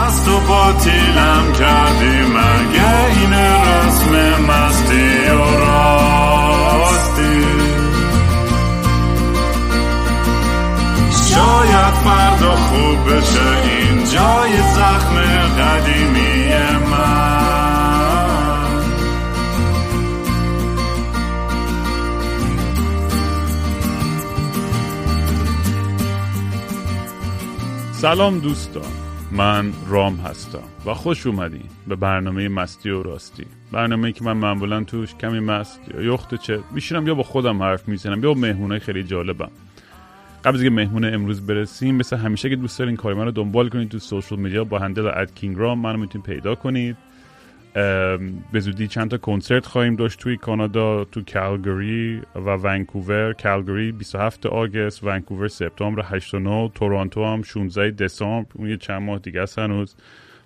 مست و باطیلم کردی مگه این رسم مستی و راستی؟ شاید فردا خوب بشه این جای زخم قدیمی سلام دوستان. من رام هستم و خوش اومدین به برنامه مستی و راستی. برنامه که من معمولا توش کمی مست یا یخت چه میشینم یا با خودم حرف می‌زنم یا با مهمونای خیلی جالبم. قبل از اینکه مهمون امروز برسیم مثل همیشه که دوست دارین کار من رو دنبال کنید تو سوشال میدیا با هندل اد کینگ رام منو می‌تونید پیدا کنید. به زودی چند تا کنسرت خواهیم داشت توی کانادا تو کالگری و ونکوور. کالگری 27 آگست ونکوور سپتامبر 8 و 9 تورنتو هم 16 دسامبر. اون یه چند ماه دیگه است هنوز.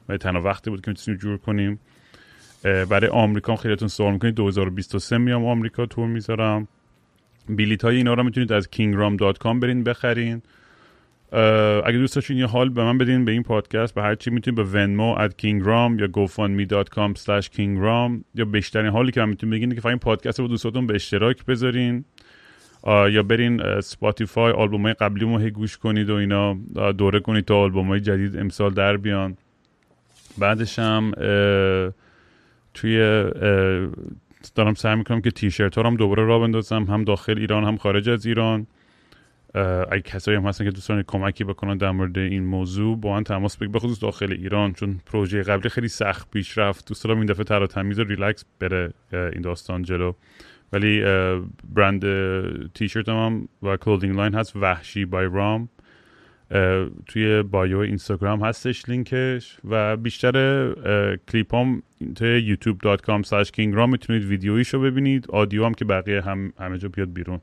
و تنها وقتی بود که می‌تونیم جور کنیم. برای آمریکا خیلیتون سوال می‌کنید. 2023 میام آمریکا تور می‌ذارم. بیلیت های اینا رو می‌تونید از kingram.com برین بخرین. اگه دوست داشتین یه حال به من بدین به این پادکست به هر چی می‌تونید به Venmo at kingram یا gofundme.com slash kingram یا بیشترین حالی که من می‌تونید بگین که فقط این پادکست رو دوستاتون به اشتراک بذارین. یا برین Spotify آلبوم های قبلی هی گوش کنید و اینا دوره کنید تا آلبوم های جدید امسال در بیان. بعدش هم توی دارم سعی می‌کنم که تیشرت ها هم دوباره را بندازم هم داخل ایران هم خارج از ایران. اگه کسایی هم هستن که دوستان کمکی بکنن در مورد این موضوع با من تماس بگیر بخصوص داخل ایران چون پروژه قبلی خیلی سخت پیش رفت. دوست دارم این دفعه تر تمیز و ریلکس بره این داستان جلو. ولی برند تیشرت هم و clothing line هست وحشی by رام. توی bio اینستاگرام هستش لینکش و بیشتر کلیپ هم توی youtube.com slash kingram می‌تونید ویدیویشو ببینید. audio هم که بقیه هم همه جا بیاد بیرون.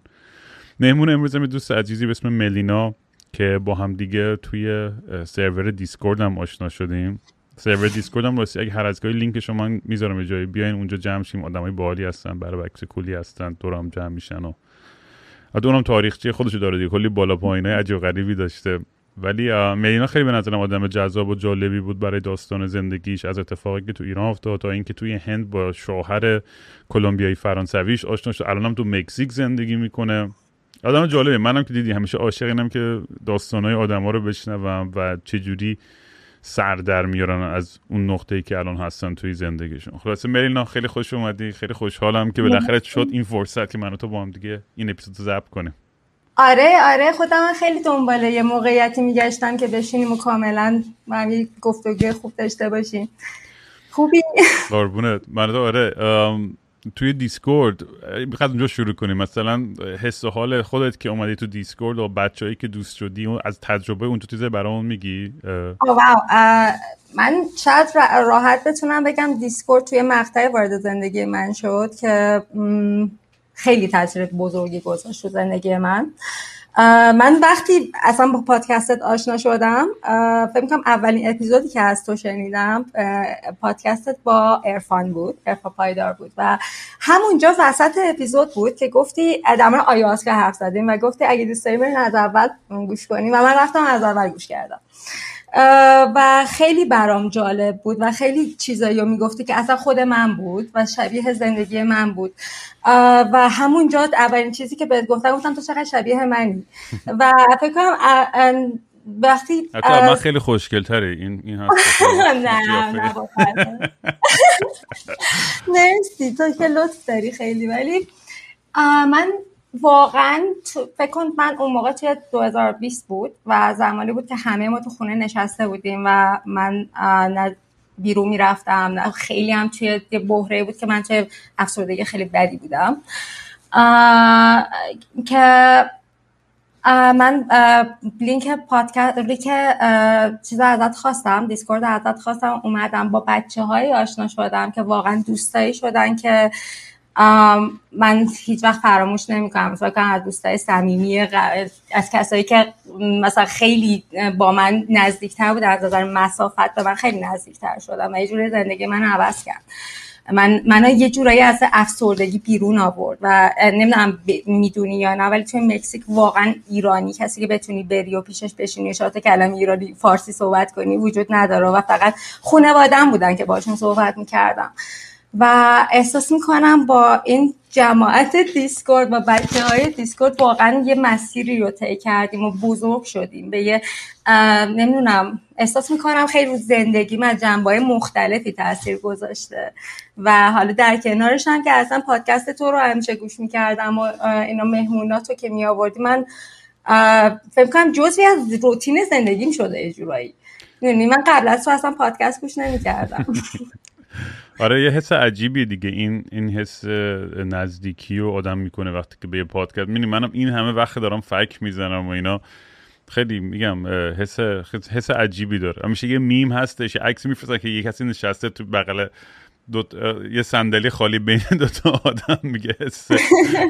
مهمون امروز هم دوست عزیزی به اسم ملینا که با هم دیگه توی سرور Discord هم آشنا شدیم. سرور Discord هم راستی اگه هر از گاهی لینک شما می‌ذارم یه جایی بیاین اونجا جمع شیم. آدمای باحالی هستن برای بکس cool ی هستن دور هم جمع میشن و اونم تاریخچه خودشو داره دیگه کلی بالا پایینای عجیب غریبی داشته. ولی ملینا خیلی به نظرم آدم جذاب و جالبی بود برای داستان زندگیش از اتفاقی که تو ایران افتاد تا اینکه توی هند با شوهر کلمبیایی فرانسویش آشنا شد. الانم تو مکزیک زندگی می‌کنه. آدم جالبه. منم که دیدی همیشه عاشق اینم که داستانهای آدما رو بشنوم و چجوری سر در میارن از اون نقطه ای که الان هستن توی زندگیشون. خلاصه مرینا خیلی خوش اومدی. خیلی خوشحالم که بالاخره شد این فرصت که من تو با هم دیگه این اپیزود رو ضبط کنیم. آره آره. خودم خیلی دنباله یه موقعیتی میگشتم که بشینیم و کاملا با یه گفتگوی خوب داشته باشیم. خوبی؟ قربونت. من آره توی Discord می‌خواد اونجا شروع کنیم مثلا حس و حال خودت که اومدی تو Discord و بچههایی که دوست شدی از تجربه اون تو چیزه برامون میگی؟ من شاید راحت بتونم بگم Discord توی مقطع وارد زندگی من شد که خیلی تاثیر بزرگی گذاشت تو زندگی من. من وقتی اصلا با پادکستت آشنا شدم فکر کنم اولین اپیزودی که از تو شنیدم پادکستت با ارفان بود ارفان پایدار بود و همونجا وسط اپیزود بود که گفتی در آیاس که حرف زدیم و گفتی اگه دوست داری از اول گوش کنیم و من رفتم از اول گوش کردم. و خیلی برام جالب بود و خیلی چیزایی رو می‌گفتی که اصلا خود من بود و شبیه زندگی من بود. و همونجا اولین چیزی که بهت گفتم گفتم تو چقدر شبیه منی. و فکر کنم وقتی حتی من خیلی خوشگل تره این این هست نه نه مرسی تو که لطف داری خیلی. ولی من واقعا فکر کن من اون موقع توی 2020 بود و زمانی بود که همه ما تو خونه نشسته بودیم و من نه بیرون می‌رفتم نه خیلی هم توی یه بحره بود که من توی افسردگی خیلی بدی بودم. که من لینک پادکست لینک چیز ازت خواستم Discord ازت خواستم اومدم با بچه های آشنا شدم که واقعا دوستایی شدن که من هیچ وقت فراموش نمی‌کنم. مثلا از دوستای صمیمی از کسایی که مثلا خیلی با من نزدیکتر بود از نظر مسافت به من خیلی نزدیکتر شدم و یه جوری زندگی من عوض کرد. من منو یه جورایی از افسردگی بیرون آورد و نمی‌دونم می‌دونی یا نه ولی توی مکزیک واقعا ایرانی کسی که بتونی بری و پیشش بشینی شاید کلام ایرانی فارسی صحبت کنی وجود نداره و فقط خانوادم بودن که باشون صحبت می‌کردم. و احساس می‌کنم با این جماعت Discord و بچه های Discord واقعا یه مسیری رو طی کردیم و بزرگ شدیم. به یه نمی‌دونم احساس می‌کنم خیلی رو زندگی من جنبه مختلفی تاثیر گذاشته. و حالا در کنارش هم که اصلا پادکست تو رو همیشه گوش می‌کردم و اینا مهمونات رو که می آوردی من فکر کنم جزوی از روتین زندگیم شده یه جورایی. من قبل از تو اصلا پادکست گوش نمی‌کردم. آره یه حس عجیبی دیگه. این این حس نزدیکی رو آدم می‌کنه وقتی که به یه پادکست. می‌بینی منم این همه وقت دارم فک می‌زنم و اینا. خیلی میگم حس حس عجیبی داره. همیشه یه میم هستش عکس میفرستن که یه کسی نشسته تو بغل یه صندلی خالی بین دو تا آدم میگه حس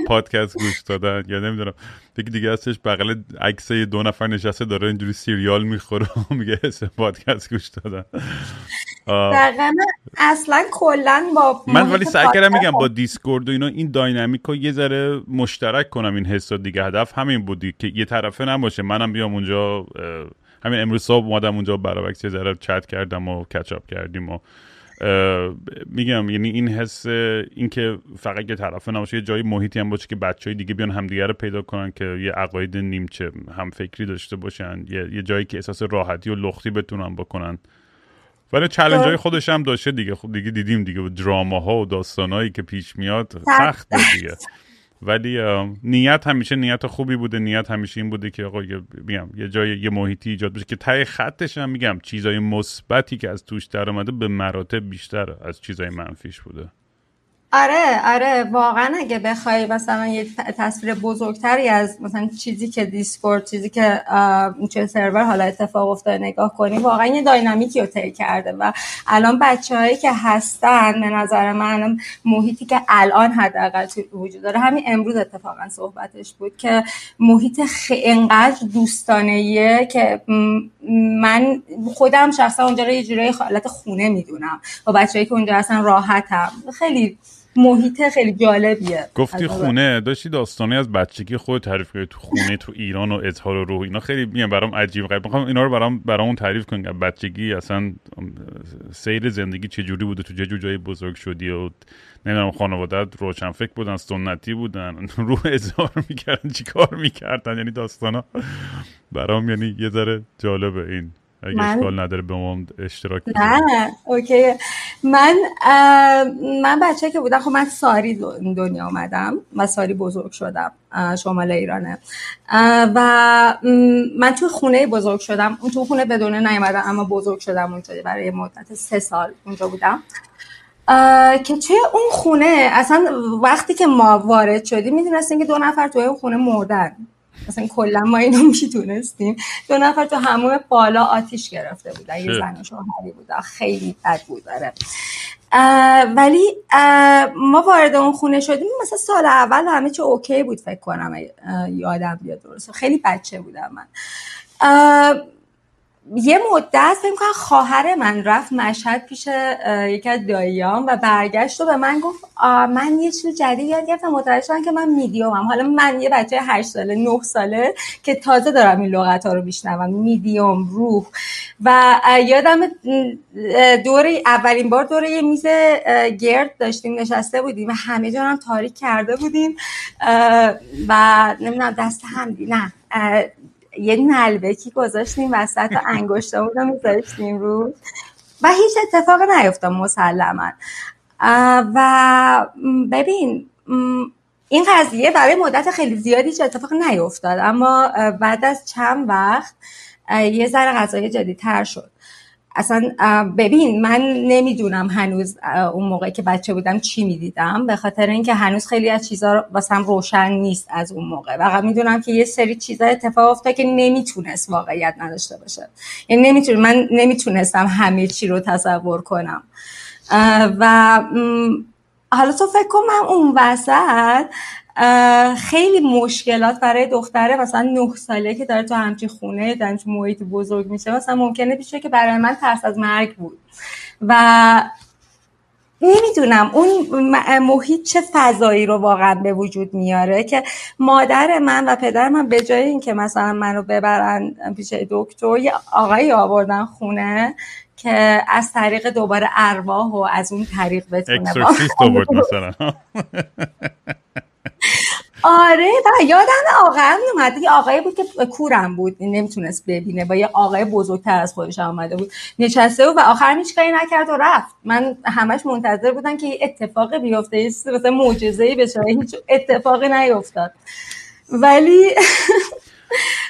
پادکست گوش دادن. یا نمی‌دونم دیگه دیگه هستش بغل عکس دو نفر نشسته داره اینجوری cereal می‌خوره میگه حس پادکست گوش دادن. دقیقا اصلا کلا با من ولی سعی کردم میگم با Discord و اینا این dynamic رو یه ذره مشترک کنم این حس دیگه هدف همین بودی که یه طرفه نباشه. منم بیام اونجا همین امروز صبح اومدم اونجا برای یه ذره چت کردم و catch up کردیم و میگم یعنی این حس اینکه فقط یه طرفه نباشه یه جایی محیطی هم باشه که بچه های دیگه بیان همدیگه رو پیدا کنن که یه عقاید نیمچه هم فکری داشته باشن یه, یه جایی که احساس راحتی و لختی بتونن بکنن. ولی چلنج های خودش هم داشته دیگه. خب دیگه دیدیم دیگه دراما و داستانهایی که پیش میاد. سخت. دیگه. ولی نیت همیشه نیت خوبی بوده. نیت همیشه این بوده که آقا میگم یه جای یه محیطی ایجاد بشه که تای خطش هم میگم چیزای مثبتی که از توش در اومده به مراتب بیشتر از چیزای منفیش بوده. آره آره واقعا اگه بخوای مثلا یه تصویر بزرگتری از مثلا چیزی که دیسکورد چیزی که چه سرور حالا اتفاق افتاده نگاه کنی واقعا یه داینامیکی رو طی کرده و الان بچههایی که هستن به نظر من محیطی که الان حداقل وجود داره همین امروز اتفاقا صحبتش بود که محیط انقدر دوستانه که من خودم شخصا اونجا رو یه جورایی حالت خونه می‌دونم با بچههایی که اونجا هستن راحتم. خیلی محیط خیلی جالبیه. گفتی خونه داشتی داستانی از بچگی خود تعریف کردی تو خونه تو ایران و اظهار و روح اینا خیلی میگم برام عجیب غریب. می‌خوام اینا رو برام برامون تعریف کنی. بچگی اصلا سیر زندگی چه جوری بوده تو چه جایی بزرگ شدی و نمی‌دونم خانوادت روشن فکر بودن سنتی بودن روح اظهار می‌کردن چی کار می‌کردن؟ یعنی داستانا برام یعنی یه ذره جالبه این. اگه من... اشکال نداره به ما اشتراک نه اوکی من من بچه که بودم خب من ساری دنیا آمدم و ساری بزرگ شدم شمال ایرانه. و من توی خونه بزرگ شدم. اون تو خونه بدونه نیومدم اما بزرگ شدم اونجا برای مدت سه سال اونجا بودم. که توی اون خونه اصلا وقتی که ما وارد شدیم می‌دونستیم که دو نفر توی اون خونه مردن. مثلا کلا ما اینو می‌تونستیم دو نفر تو همون بالا آتیش گرفته بودن یه زن و شوهری بودن خیلی بد بود داره ولی ما وارد اون خونه شدیم. مثلا سال اول همه چه اوکی بود فکر کنم یادم بیاد درست خیلی بچه بودم من. یه مدت فکر کنم خواهر من رفت مشهد پیش یکی از داییام و برگشت و به من گفت من یه چیز جدید یاد گرفتم متوجه شدم که من میدیومم. حالا من یه بچه 8 ساله 9 ساله که تازه دارم این لغت ها رو میشنوم میدیوم روح. و یادم دور اولین بار دور یه میز گرد داشتیم نشسته بودیم و همه جانم تاریک کرده بودیم. و نمی‌دونم دست هم نه یه نلبکی گذاشتیم وسط انگشتامون رو میذاشتیم رو و هیچ اتفاق نیفتاد مسلما. و ببین این قضیه برای مدت خیلی زیادی چه اتفاق نیفتاد. اما بعد از چند وقت یه ذره غذای جدیدتر شد. اصلا ببین من نمی‌دونم هنوز اون موقع که بچه بودم چی می‌دیدم به خاطر اینکه هنوز خیلی از چیزا واسم روشن نیست از اون موقع. و می‌دونم که یه سری چیزا اتفاق افتاد که نمی‌تونست واقعیت نداشته باشه. یعنی نمیتون من نمی‌تونستم همه چی رو تصور کنم. و حالا تو فکر کن من اون وسط خیلی مشکلات برای دختره مثلا نه ساله که داره تو همچین خونه در همچین محیط بزرگ میشه مثلا ممکنه بیشه که برای من ترس از مرگ بود. و نمی‌دونم اون محیط چه فضایی رو واقعا به وجود میاره که مادر من و پدر من به جای اینکه مثلا منو ببرن پیش دکتر یه آقایی آوردن خونه که از طریق دوباره ارواح و از اون طریق بتونه مثلا. آره و یادم آقا اومده یه آقایی بود که کورم بود نمی‌تونست ببینه. با یه آقای بزرگتر از خودش آمده بود. نشسته بود و آخر هیچ کاری نکرد و رفت. من همش منتظر بودم که یه اتفاقی بیفته مثلا معجزه‌ای بشه. هیچ اتفاقی نیفتاد. ولی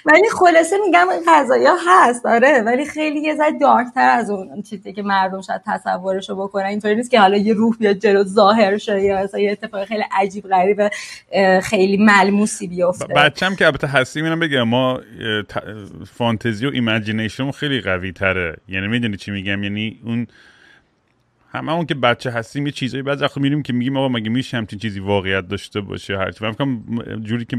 ولی خلاصه میگم این ها هست آره. ولی خیلی یه ذره dark تر از اون چیزی که مردم شاید تصورشو بکنن. اینطوری نیست که حالا یه روح بیاد جلو ظاهر شه یا مثلا یه اتفاق خیلی عجیب غریب خیلی ملموسی بیفته. بچم که البته هستیم اینم بگم ما فانتزی و imagination خیلی قوی تره یعنی می‌دونی چی میگم؟ یعنی اون همه اون که بچه هستیم یه چیزایی بعضی وقت میریم که میگیم آقا مگه میشه همچین چیزی واقعیت داشته باشه؟ هر چی. جوری که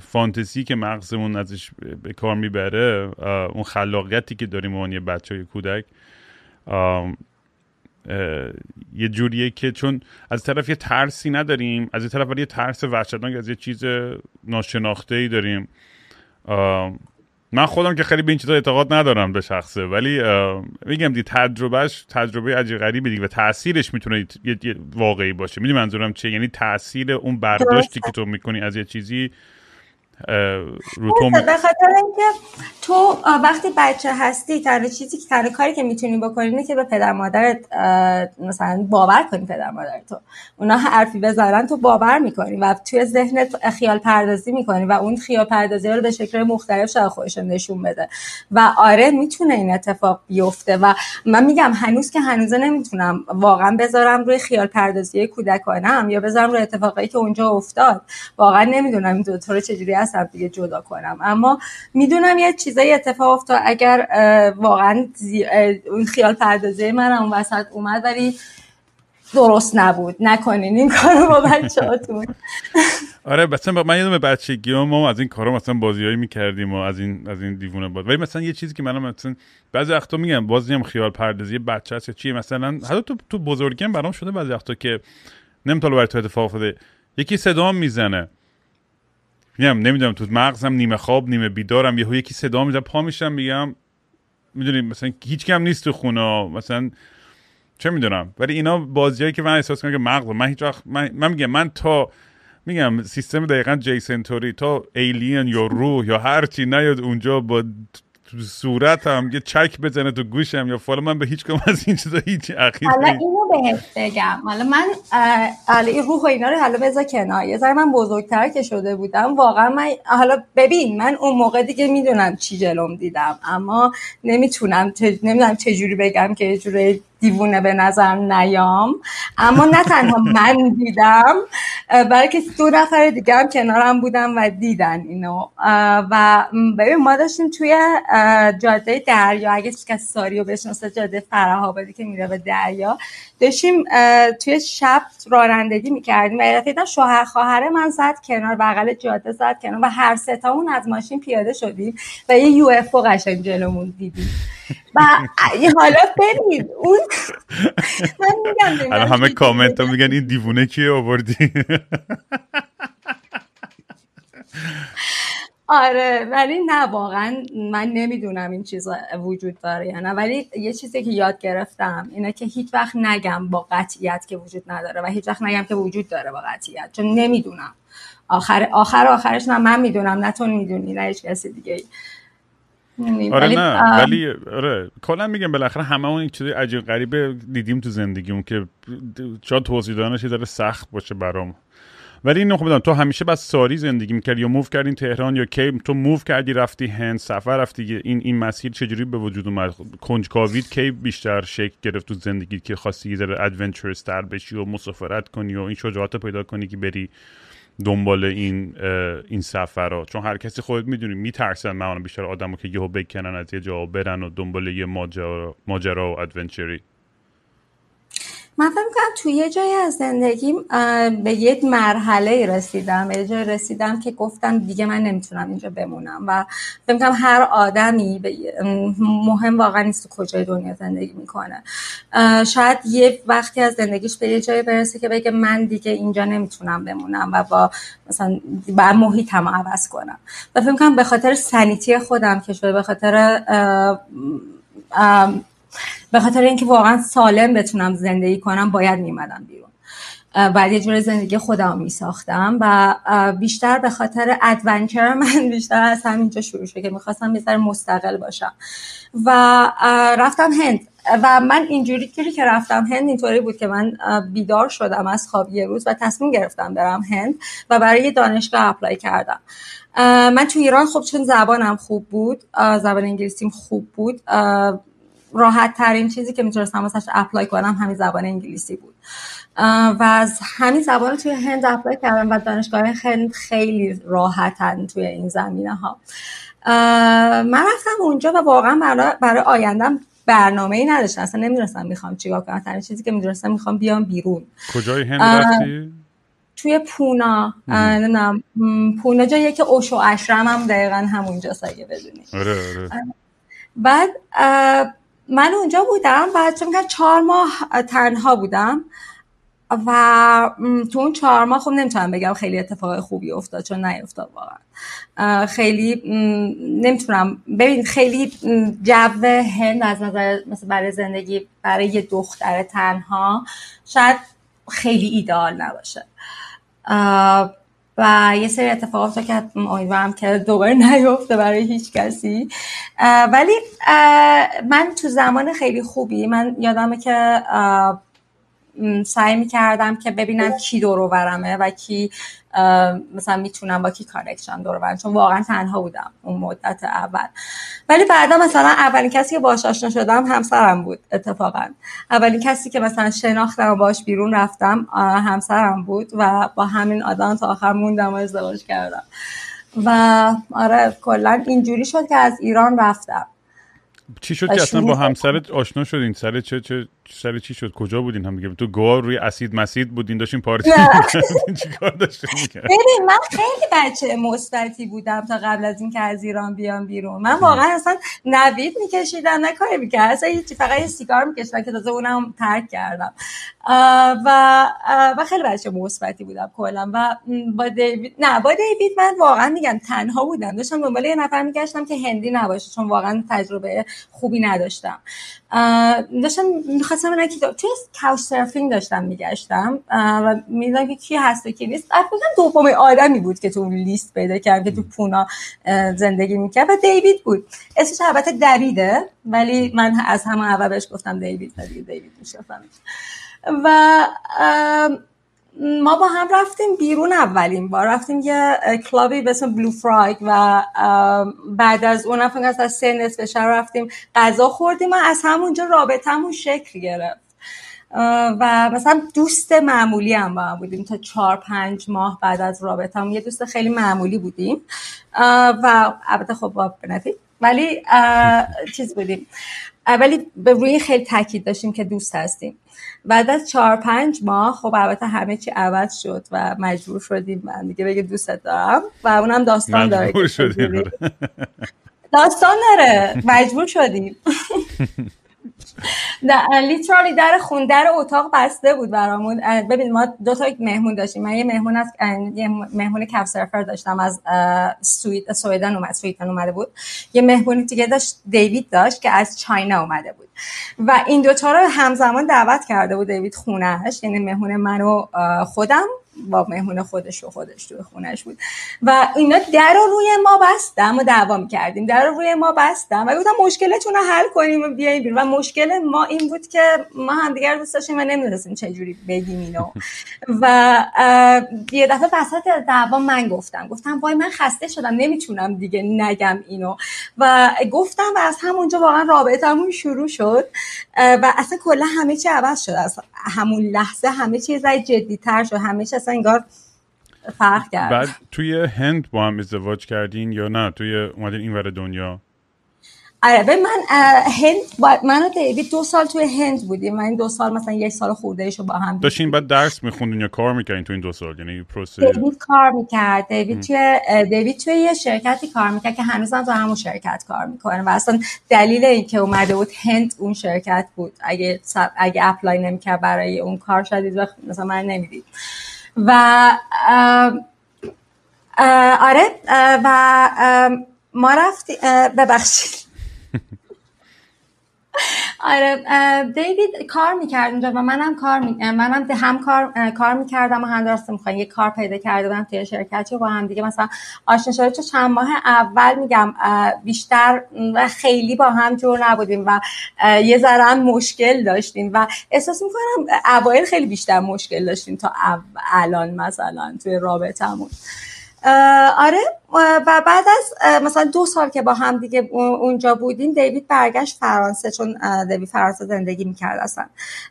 فانتزی که مغزمون ازش به کار می‌بره اون خلاقیتی که داریم اون یه بچه های کودک یه جوریه که چون از طرف یه ترسی نداریم از یه طرف یه ترس وحشتناک از یه چیز ناشناخته ای داریم من خودم که خیلی به این چیزا اعتقاد ندارم به شخصه ولی میگم دی تجربهش تجربه عجیب غریبی دیگه و تاثیرش می‌تونه واقعی باشه. می‌دونی منظورم چیه؟ یعنی تاثیر اون برداشتی که تو می‌کنی از یه چیزی رو تو به خاطر اینکه تو وقتی بچه هستی تنها چیزی که تنها کاری که می‌تونی بکنی اینه که به پدر مادرت مثلا باور کنی پدر مادر تو. اونا حرفی بزنن تو باور می‌کنی و توی ذهنت خیال پردازی می‌کنی و اون خیال پردازی رو به شکل مختلف شاید خودش نشون بده. و آره می‌تونه این اتفاق بیفته و من میگم هنوز که هنوزه نمی‌تونم واقعا بذارم روی خیال پردازی کودکانم یا بذارم روی اتفاقایی که اونجا افتاد. واقعا نمی‌دونم این دو چجوری از دیگه جدا کنم. اما می‌دونم یه چیزایی اتفاق افتاد. اگر واقعا اون خیال پردازه من اون وسط اومد ولی درست نبود. نکنین این کارو با بچه‌هاتون. آره مثلا من یادم بچگی ما از این کارا مثلا بازیایی می‌کردیم و از این از این دیوونه بود ولی مثلا یه چیزی که منم مثلا بعضی وقتا میگم بازی هم خیال پردازی. بچه هست یا چیه مثلا حتی تو تو بزرگی برام شده بعضی وقتا که نمی‌تونه برای تو اتفاق افتاده. یکی صدا می‌زنه. میگم نمی‌دونم تو مغزم نیمه خواب نیمه بیدارم یهو یکی صدا می‌زنه پا میشم میگم می‌دونیم مثلا هیچ کم نیست تو خونه مثلا چه می‌دونم. ولی اینا بازیایی که من احساس کنم که مغز من هیچ وقت من, من میگم من تا میگم سیستم دقیقا جیسنتوری تا ایلین یا روح یا هر چی نیاد اونجا با تو صورتم یه چک بزنه تو گوشم یا فالا من به هیچ کم از این چیزا هیچ عقیده حالا اینو بهت بگم. حالا من حالا این روح و اینا رو حالا بذار کنار. یه ذره من بزرگتر که شده بودم. واقعا من حالا ببین من اون موقع دیگه می‌دونم چی جلوم دیدم. اما نمی‌تونم نمی‌دونم چه جوری بگم که یه جوری دیوونه به نظر نیام. اما نه تنها من دیدم بلکه دو نفر دیگه هم کنارم بودم و دیدن اینو. و ببین ما داشتیم توی جاده دریا اگه کسی ساریو بشناسه جاده فرهابادی که میره به دریا داشتیم توی شب رانندگی می‌کردیم. و یه شوهر خواهر من زد کنار بغل جاده زد کنار و هر ستامون از ماشین پیاده شدیم و یه یو اف قشنگ جلومون دیدیم. و حالا ببین اون من میگم همه کامنت ها میگن این دیوونه کیه آوردی؟ آره ولی نه واقعا من نمی‌دونم این چیزا وجود داره یا نه. ولی یه چیزی که یاد گرفتم اینه که هیچ وقت نگم با قطعیت که وجود نداره و هیچ وقت نگم که وجود داره با قطعیت چون نمی‌دونم. آخر آخر آخرش نه من می‌دونم نه تو می‌دونی نه هیچ کسی دیگه آره نه ولی آره کلا میگم بالاخره همه اون چیز عجیب غریبه دیدیم تو زندگیمون که شاید توضیح دادنش داره سخت باشه برام ولی اینو خب تو همیشه بس ساری زندگی می‌کردی یا move کردین تهران یا کی؟ تو move کردی رفتی هند سفر رفتی این این مسیر چجوری به وجود اومد؟ کنجکاویت کی بیشتر شکل گرفت تو زندگی که خواستی یه ذره adventurous تر بشی و مسافرت کنی و این شجاعت پیدا کنی که بری؟ دنبال این این سفر چون هر کسی خودت می‌دونی میترسن معمولا بیشتر آدمو که یهو بکنن از یه جا برن و دنبال یه ماجرا ماجرا و adventure ی من فکر می‌کنم توی یه جایی از زندگیم به یک مرحله رسیدم. یه جایی رسیدم که گفتم دیگه من نمی‌تونم اینجا بمونم و فکر می‌کنم هر آدمی مهم واقعا نیست تو کجای دنیا زندگی می‌کنه. شاید یه وقتی از زندگیش به یه جایی برسه که بگه من دیگه اینجا نمی‌تونم بمونم و با مثلا با محیطم عوض کنم. و فکر می‌کنم به خاطر سنیتی خودم که شده به خاطر به خاطر اینکه واقعا سالم بتونم زندگی کنم باید میمدم بیرون. بعد یه جور زندگی خودم می ساختم و بیشتر به خاطر adventure من بیشتر از همینجا شروع شد که می‌خواستم یه مستقل باشم. و رفتم هند. و من اینجوری که رفتم هند اینطوری بود که من بیدار شدم از خواب یه روز و تصمیم گرفتم برم هند و برای دانشگاه apply کردم. من تو ایران خب چون زبانم خوب بود زبان انگلیسیم خوب بود راحت ترین چیزی که می‌تونستم واسش apply کنم همین زبان انگلیسی بود. و از همین زبان توی هند apply کردم و دانشگاه هند خیلی راحتن توی این زمینه ها من رفتم اونجا و واقعا برای, برای آیندم برنامه ای نداشتم. اصلا نمی‌دونستم می‌خوام چیکار کنم. تنها چیزی که می‌دونستم می‌خوام بیام بیرون. کجای هند رفتی؟ توی پونا. نمی‌دونم. پونا جاییه که Osho Ashram هم دقیقا همونجاست اگه بدونی. آره آره. بعد من اونجا بودم و چون چهار ماه تنها بودم و تو اون چهار ماه خب نمی‌تونم بگم خیلی اتفاق خوبی افتاد چون نیفتاد واقعا. خیلی نمی‌تونم. ببین خیلی جو هند از نظر مثل برای زندگی برای یه دختر تنها شاید خیلی ایدئال نباشه. و یه سری اتفاقات که امیدوارم که دوباره نیفته برای هیچ کسی. ولی من تو زمان خیلی خوبی من یادمه که سعی می‌کردم که ببینم کی دورو برمه و کی مثلا می‌تونم با کی connection دور برم چون واقعا تنها بودم اون مدت اول. ولی بعدا مثلا اولین کسی که باش آشنا شدم همسرم بود اتفاقا. اولین کسی که مثلا شناختم و باش بیرون رفتم همسرم بود و با همین آدم تا آخر موندم و ازدواج کردم. و آره کلا اینجوری شد که از ایران رفتم. چی شد که اصلا با همسرت آشنا شدین؟ سر چه چه سر چی شد؟ کجا بودین هم دیگه تو گواه روی اسید مسید بودین داشتین پارتی چیکار داشتین ببین من خیلی بچه مثبتی بودم تا قبل از اینکه از ایران بیام بیرون. من واقعا اصلا نوید میکشیدم نه کاری می‌کردم. اصلا فقط یه سیگار میکشیدم که تازه اونم ترک کردم. و و خیلی بچه مثبتی بودم کلا. و با دیوید نه با دیوید من واقعا میگم تنها بودم. داشتم دنبال یه نفر میگشتم که هندی نباشه چون واقعا تجربه خوبی نداشتم. داشتم می‌خواستم من که توی کاوچ سرفینگ داشتم میگشتم و می‌دونم که کی هست و کی نیست. بودم دوم آدمی بود که تو لیست پیدا کردم که تو پونا زندگی می‌کرد و دیوید بود. اسمش البته دویده ولی من از همه اول بهش گفتم دیوید دیوید دیوید و ما با هم رفتیم بیرون اولین بار. رفتیم یه کلابی به اسم بلو فرایک و بعد از اون از سه نصف شب رفتیم غذا خوردیم و از همونجا رابطمون شکل گرفت. و مثلا دوست معمولی هم با هم بودیم تا چهار پنج ماه بعد از رابطمون یه دوست خیلی معمولی بودیم. و البته خب با بنفیت ولی چیز بودیم. ولی به روی خیلی تاکید داشتیم که دوست هستیم. بعد از چهار پنج ماه خب البته همه چی عوض شد و مجبور شدیم من دیگه بگه دوست دارم و اونم داستان داره مجبور شدیم. داستان داره. مجبور شدیم. لیترالی در خون در اتاق بسته بود برامون. ببین ما دو تا مهمون داشتیم. من یه مهمون از یه مهمون کف سرفر داشتم از سوید سویدن اومد سویدن اومده بود. یه مهمونی دیگه داشت دیوید داشت که از چاینا اومده بود. و این دوتا رو همزمان دعوت کرده بود دیوید خونهش یعنی مهمون من و خودم. با مهمون خودش و خودش توی خونش بود. و اینا در رو روی ما بستم و دعوا می‌کردیم در رو روی ما بستم و گفتم مشکلتون رو حل کنیم و بیایم بیرون. و مشکل ما این بود که ما همدیگر دوست داشتیم و نمی‌دونستیم چجوری بگیم اینو. و یه دفعه وسط دعوا من گفتم. گفتم وای من خسته شدم. نمی‌تونم دیگه نگم اینو. و گفتم و از همونجا واقعا رابطمون شروع شد. و اصلا کلا همه چی عوض شد. از همون لحظه همه چیز جدی تر شد. همه چی اصلا انگار فرق کرد. بعد توی هند با هم ازدواج کردین یا نه؟ توی اومدین این ور دنیا؟ آره به من هند من و دیوید دو سال توی هند بودیم. من این دو سال مثلا یک سال خورده ایشو با هم داشتین بعد درس میخوندین یا کار می‌کردین تو این دو سال؟ یعنی پروسه دیوید کار می‌کرد. دیوید توی دیوید توی یه شرکتی کار می‌کرد که هنوزم تو همون شرکت کار می‌کنه. و اصلا دلیل اینکه اومده بود هند اون شرکت بود. اگه اگه اپلای نمی‌کرد برای اون کار شدید وقت مثلا من نمی‌دید. و آره و ما رفتیم ببخشید. آره دیوید کار می‌کرد اونجا و منم کار می... منم هم کار کار می‌کردم و هم درست می‌خوام یه کار پیدا کرده بودم توی شرکتی و با هم دیگه. مثلا آشنا شده چون چند ماه اول میگم بیشتر و خیلی با هم جور نبودیم و یه ذره مشکل داشتیم و احساس می‌کنم اوایل خیلی بیشتر مشکل داشتیم تا الان مثلا توی رابطمون آره و بعد از مثلا دو سال که با هم دیگه اونجا بودیم دیوید برگشت فرانسه چون دیوید فرانسه زندگی می‌کرد اصلا.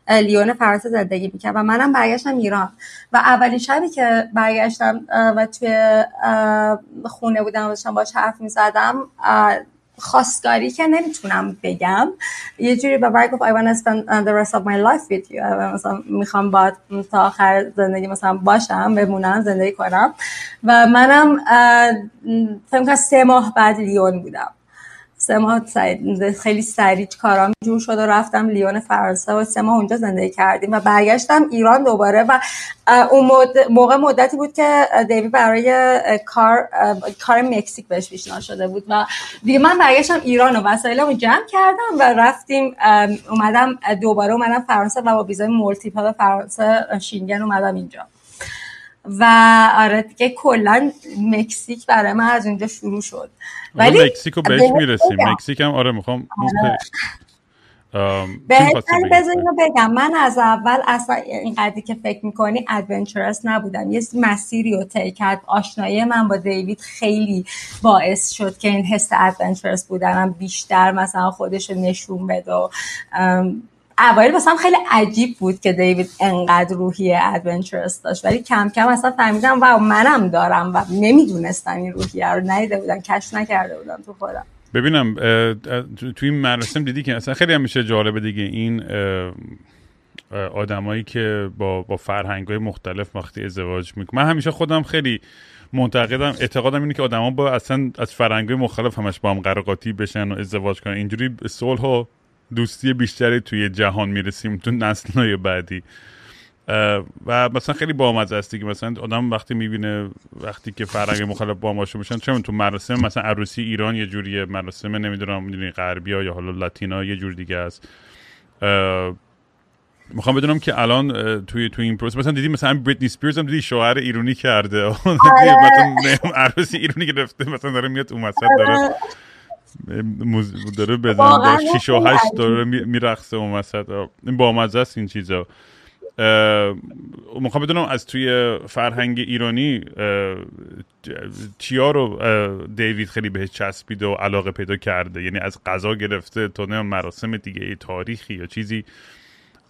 لیون فرانسه زندگی می‌کرد و منم برگشتم ایران. و اولین شبی که برگشتم و توی خونه بودم و داشتم باش حرف می‌زدم خواستگاری که نمی‌تونم بگم. یه جوری به برای گفت I to spend the rest of my life with you. مثلا می‌خوام با تا آخر زندگی مثلا باشم بمونم زندگی کنم. و منم فکر کنم سه ماه بعد لیون بودم. سه ماه خیلی سریع کارام جور شد و رفتم لیون فرانسه و سه ماه اونجا زندگی کردیم و برگشتم ایران دوباره و اون موقع مدتی بود که دیوید برای کار کار مکزیک بهش پیشنهاد شده بود و دیگه من برگشتم ایران و وسایلمو جمع کردم و رفتیم اومدم دوباره اومدم فرانسه و با ویزای multiple فرانسه شنگن اومدم اینجا. و آره دیگه کلا مکزیک برای من از اونجا شروع شد. ولی مکزیک رو بهش می‌رسیم. مکزیک هم آره می‌خوام آره. بذار بگم. من از اول اصلا این قدری که فکر می‌کنی adventurous نبودم. یه مسیری رو طی کرد. آشنایی من با دیوید خیلی باعث شد که این حس adventurous بودنم بیشتر مثلا خودش رو نشون بده و اوایل واسم خیلی عجیب بود که دیوید انقدر روحیه adventurous داشت ولی کم کم اصلا فهمیدم و منم دارم و نمی‌دونستم این روحیه رو ندیده بودم کشف نکرده بودم تو خودم. ببینم تو این مراسم دیدی که اصلا خیلی همیشه جالبه دیگه این آدمایی که با با فرهنگ های مختلف وقتی ازدواج می‌کنن. من همیشه خودم خیلی معتقدم اعتقادم اینه که آدما با اصلا از فرهنگ مختلف همش با هم قراقاتی بشن و ازدواج کنن. اینجوری صلح و دوستی بیشتری توی جهان می‌رسیم تو نسلهای بعدی. و مثلا خیلی بامزه است که مثلا آدم وقتی می‌بینه وقتی که فرهنگ مختلف با آشنا بشن چون تو مراسم؟ مثلا عروسی ایران یه جوریه. مراسم نمی‌دونم می‌دونی غربی یا حالا لاتینا یه جور دیگه است. می‌خوام بدونم که الان توی توی این پروسه مثلا دیدی مثلا بریتنی سپیرز هم دیدی شوهر ایرانی کرده. آره. مثلا عروسی ایرانی گرفته مثلا داره میاد اون وسط داره آره. داره بزن شیش و هشت داره میرخصه اون وسط این با است این چیزا می‌خوام بدونم از توی فرهنگ ایرانی چیا رو دیوید خیلی بهش چسبیده و علاقه پیدا کرده یعنی از غذا گرفته تا نه مراسم دیگه تاریخی یا چیزی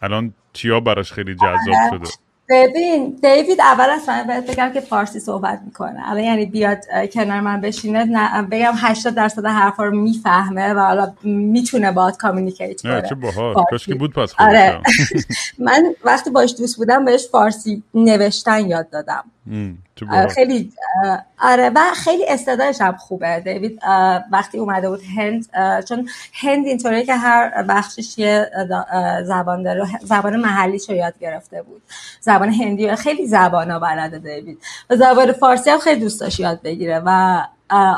الان چیا براش خیلی جذاب آره. شده ببین دیوید اول از من باید بگم که فارسی صحبت می‌کنه. الان یعنی بیاد کنار من بشینه بگم 80 درصد حرفا رو می‌فهمه و حالا می‌تونه باید کامیونیکیت کنه. چه باحال. کاش که بود پس آره. من وقتی باش دوست بودم بهش فارسی نوشتن یاد دادم. خیلی آره و خیلی استعدادش هم خوبه. دیوید وقتی اومده بود هند چون هند اینطوری که هر بخشش یه زبان داره زبان محلیش رو یاد گرفته بود. زبان هندی خیلی زبان ها بلده دیوید. و زبان فارسی هم خیلی دوست داشت یاد بگیره و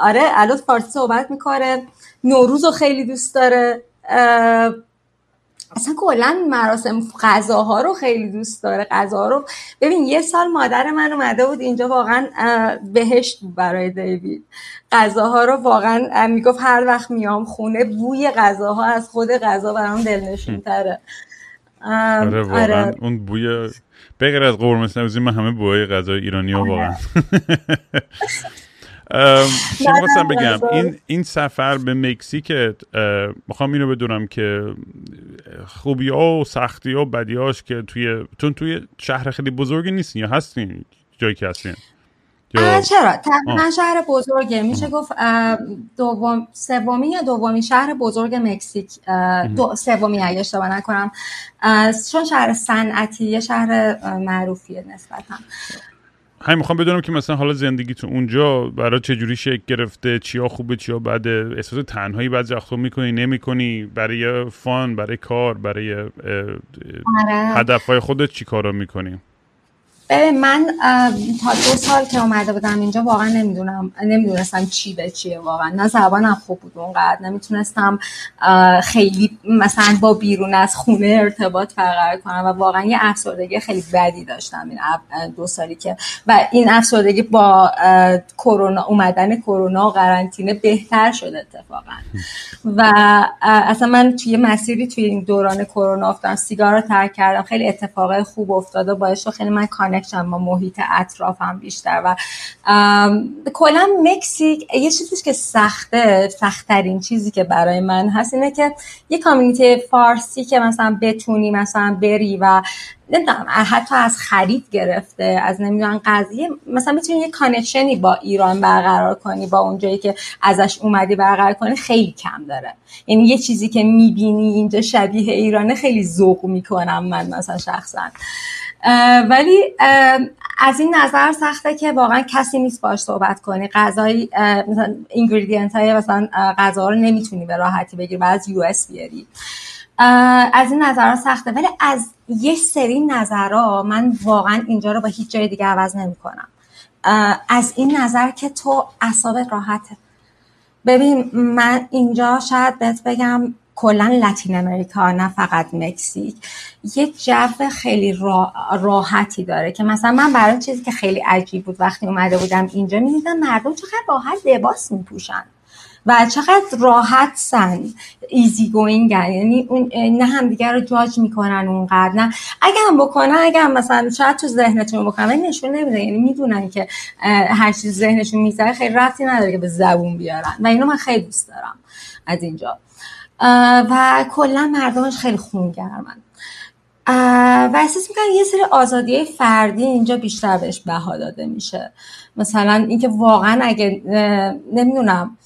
آره الان فارسی صحبت می‌کنه نوروز رو خیلی دوست داره اصلا کلا مراسم غذاها رو خیلی دوست داره غذاها رو. ببین یه سال مادر من اومده بود اینجا واقعا بهشت بود برای دیوید. غذاها رو واقعا می‌گفت هر وقت میام خونه بوی غذاها از خود غذا برام دلنشین تره. آره واقعا آره. اون بوی بغیر از قرمه سبزی من همه بوی غذای ایرانی ها واقعا چی می‌خواستم بگم این این سفر به مکزیک می‌خوام اینو بدونم که خوبی ها و سختی ها و بدیاش که توی چون توی شهر خیلی بزرگی نیستین یا هستین؟ جایی که هستین. چرا؟ تقریبا شهر بزرگه. میشه گفت دوم سومی یا دومی شهر بزرگ مکزیک. دو سومی اگه اشتباه نکنم. چون شهر صنعتی یه شهر معروفیه نسبتا. همین می‌خوام بدونم که مثلا حالا تو اونجا برای چه جوری شکل گرفته چیا خوبه چیا بده؟ احساس تنهایی بعضی وقتا می‌کنی نمی‌کنی؟ برای فان برای کار برای آره. هدفهای خودت چی کارا می‌کنی؟ ببین من تا دو سال که اومده بودم اینجا واقعا نمی‌دونم نمی‌دونستم چی به چیه واقعا. نه زبانم خوب بود اونقدر نمی‌تونستم خیلی مثلا با بیرون از خونه ارتباط برقرار کنم و واقعا یه افسردگی خیلی بدی داشتم این دو سالی که. و این افسردگی با کرونا اومدن کرونا و قرنطینه بهتر شد اتفاقا. و اصلا من توی مسیری توی این دوران کرونا افتادم سیگار رو ترک کردم خیلی اتفاقای خوب افتاده باعث خیلی من connection با محیط اطرافم بیشتر و کلا مکزیک یه چیزی که سخته سختترین چیزی که برای من هست اینه که یه community فارسی که مثلا بتونی مثلا بری و نمی‌دونم حتی از خرید گرفته از نمی‌دونم قضیه مثلا می‌تونی یه connection ی با ایران برقرار کنی با اونجایی که ازش اومدی برقرار کنی خیلی کم داره. یعنی یه چیزی که می‌بینی اینجا شبیه ایرانه خیلی ذوق می‌کنم من مثلا شخصا. ولی از این نظر سخته که واقعا کسی نیست باش صحبت کنی غذای مثلا ingredient های مثلا غذا رو نمی‌تونی به راحتی بگیری و از US بیاری. از این نظر سخته. ولی از یه سری نظرها من واقعا اینجا رو با هیچ جای دیگه عوض نمی‌کنم. از این نظر که تو اعصابت راحته. ببین من اینجا شاید بهت بگم کلا لاتین امریکا نه فقط مکزیک. یک جو خیلی راحتی داره که مثلا من برای چیزی که خیلی عجیب بود وقتی اومده بودم اینجا می‌دیدم مردم چقدر راحت لباس میپوشن و چقدر راحت سن. ایزی گوینگ یعنی اون نه همدیگه رو جاج می‌کنن اونقدر نه. اگه هم بکنن اگه هم مثلا شاید تو ذهنتون بکنن نشون نمیده. یعنی می‌دونن که هر چیز ذهنشون می‌ذاره خیلی رفتی نداره که به زبون بیارن. و اینو من خیلی دوست دارم از اینجا. و کلا مردمش خیلی خونگرمن. و احساس می‌کنم یه سری آزادی فردی اینجا بیشتر بهش بها داده میشه. مثلا اینکه واقعا اگه نمی‌دونم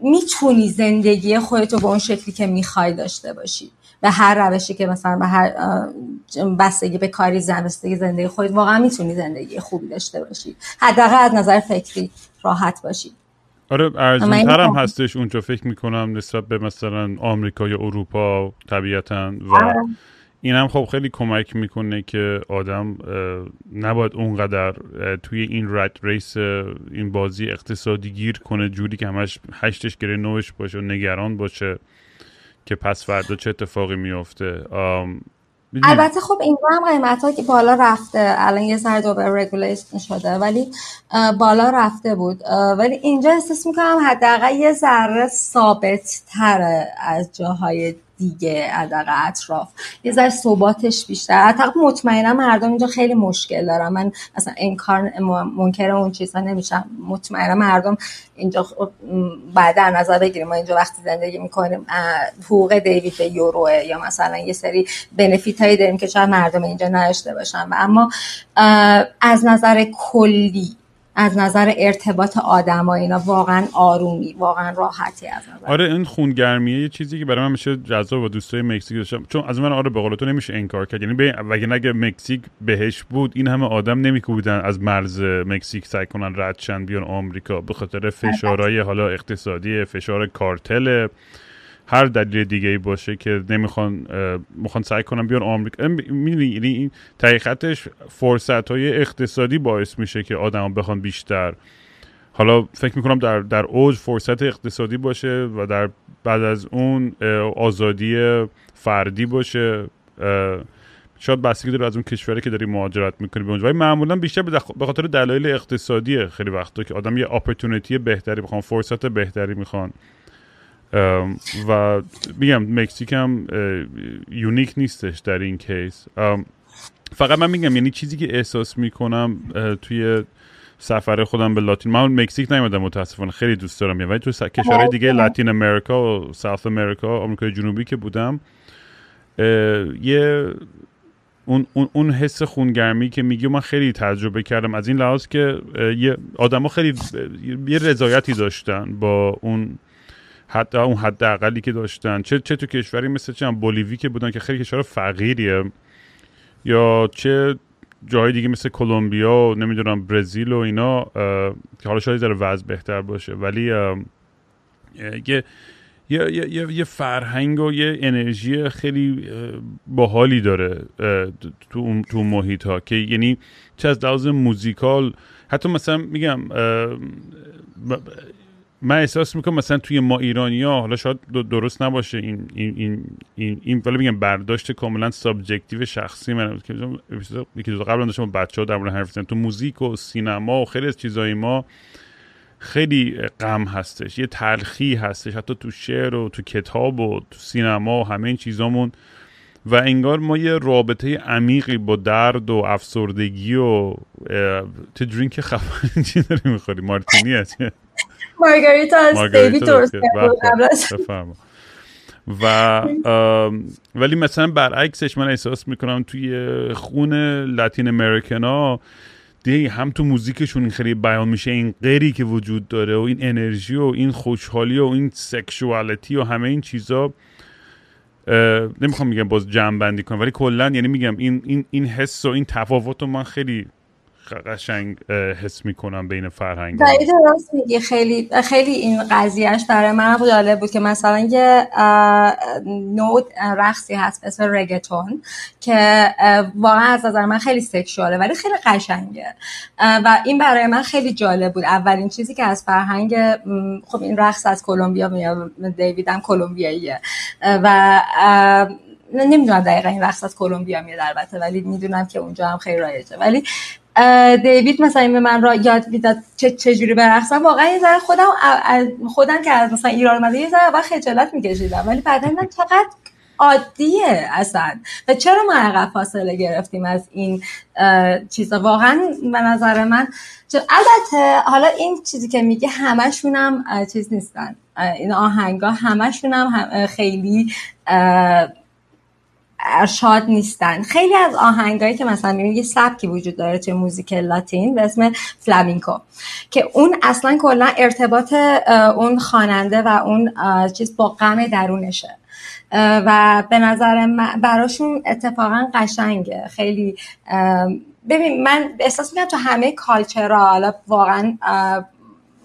می‌تونی زندگی خودتو به اون شکلی که می‌خوای داشته باشی. به هر روشی که مثلا به هر بستگی به کاری زن بستگی زندگی خودت واقعا می‌تونی زندگی خوبی داشته باشی. حداقل از نظر فکری راحت باشی. آره ارزونتر هم هستش اونجا فکر می‌کنم نسبت به مثلا آمریکا یا اروپا طبیعتا و آره. این هم خب خیلی کمک می‌کنه که آدم نباید اونقدر توی این rat race این بازی اقتصادی گیر کنه جوری که همش هشتش گرو نهش باشه و نگران باشه که پس فردا چه اتفاقی میفته البته خب اینجا هم قیمت که بالا رفته. الان یه سر دوباره regulation شده. ولی بالا رفته بود. ولی اینجا احساس می‌کنم حداقل یه ذره ثابت تره از جاهای دیگه حداقل اطراف. یه ذره ثباتش بیشتر. حتی مطمئنا مردم اینجا خیلی مشکل دارن. من اصلا کار منکر اون چیزا نمیشم. مطمئنا مردم اینجا خب، بعد در نظر بگیریم. ما اینجا وقتی زندگی می‌کنیم حقوق دیوید به یوروه یا مثلا یه سری بنفیت هایی داریم که شاید مردم اینجا نداشته باشن. و اما از نظر کلی از نظر ارتباط آدم ها اینا واقعا آرومی واقعا راحتی از نظر. آره این خونگرمیه یه چیزی که برای من میشه جذاب با دوستای مکزیک داشتم. چون از من آره به قول تو نمیشه انکار کرد. یعنی وگه اگه مکزیک بهش بود این همه آدم نمیکوبیدن از مرز مکزیک سعی کنن رد شن بیان آمریکا. به خاطر فشارهای حالا اقتصادی فشار کارتل هر دلیل دیگه ای باشه که نمی‌خوان می‌خوان سعی کنن بیان آمریکا. می‌دونی یعنی این تحقیقتش فرصت های اقتصادی باعث میشه که آدم بخوان بیشتر. حالا فکر می‌کنم در, در اوج فرصت اقتصادی باشه و در بعد از اون آزادی فردی باشه. شاید بستگی داره از اون کشوری که داری مهاجرت می‌کنی به اونجا. ولی معمولا بیشتر به خاطر دلایل اقتصادی خیلی وقتا که آدم یه opportunity بهتری می‌خوان فرصت بهتری می‌خوان. و میگم مکزیک هم unique نیستش در این case فقط من میگم یعنی چیزی که احساس می‌کنم توی سفر خودم به لاتین من مکزیک نیومدم متاسفانه خیلی دوست دارم. ولی تو کشورهای دیگه لاتین امریکا و ساوت امریکا آمریکای جنوبی که بودم یه اون, اون, اون حس خونگرمی که میگی من خیلی تجربه کردم. از این لحاظ که یه آدما خیلی یه رضایتی داشتن با اون حتی اون حد اقلی که داشتن. چه چه تو کشوری مثل چه بولیوی که بودن که خیلی کشور فقیریه. یا چه جای دیگه مثل کلمبیا و نمی‌دونم برزیل و اینا که حالا شاید ذره وضع بهتر باشه. ولی یه یه, یه،, یه فرهنگ و یه انرژی خیلی باحالی داره تو تو محیط ها که یعنی چه از لحاظ موزیکال حتی مثلا میگم من احساس می‌کنم مثلا توی ما ایرانی ها حالا شاید درست نباشه این این این این, این ولی میگم برداشت کاملا subjective شخصی من که یکی قبلا داشتم بچه ها در مورد حرف تو موزیک و سینما و خیلی از چیزای ما خیلی غم هستش یه تلخی هستش. حتی تو شعر و تو کتاب و تو سینما و همه این چیزامون. و انگار ما یه رابطه عمیقی با درد و افسردگی و تو drink خفن چی داری می‌خوری؟ مارتینی هست مارگاریتا از دیوی درست و ولی مثلا برعکسش من احساس می‌کنم توی خون لاتین امریکن ها دیگه هم تو موزیکشون این خیلی بیان میشه این غیری که وجود داره و این انرژی و این خوشحالی و این سکشوالیتی و همه این چیزا نمی‌خوام میگم باز جمع بندی کنم ولی کلا یعنی میگم این این این حس و این تفاوت رو من خیلی قشنگ حس می‌کنم بین فرهنگ دقیقا درست میگی. خیلی خیلی این قضیهش برای من جالب بود که مثلا یه نوت رقصی هست اسم رگتون که واقعا از نظر من خیلی سکشواله ولی خیلی قشنگه. و این برای من خیلی جالب بود. اولین چیزی که از فرهنگ خب این رقص از کلمبیا میاد دیویدم کلمبیاییه. و نمی‌دونم دقیقا این رقص از کلمبیا میاد البته ولی می‌دونم که اونجا هم خیلی رایجه. ولی دیوید مثلا به من را یاد می‌داد چه چجوری برقصم. واقعا یه ذره خودم خودم که از مثلا ایران اومده یه ذره اول خجالت میکشیدم. ولی بعدا دیدم چقدر عادیه اصلا. و چرا ما عقب فاصله گرفتیم از این چیزا؟ واقعا به نظر من البته حالا این چیزی که میگه همشون هم چیز نیستن. این آهنگا همشون هم خیلی ارشاد نیستن. خیلی از آهنگایی که مثلا می‌بینید یه سبکی وجود داره توی موزیک لاتین به اسم فلامینکو که اون اصلا کلا ارتباط اون خواننده و اون چیز با غم درونشه. و به نظر براشون اتفاقا قشنگه. خیلی ببین من احساس می‌کنم تو همه culture ها حالا واقعا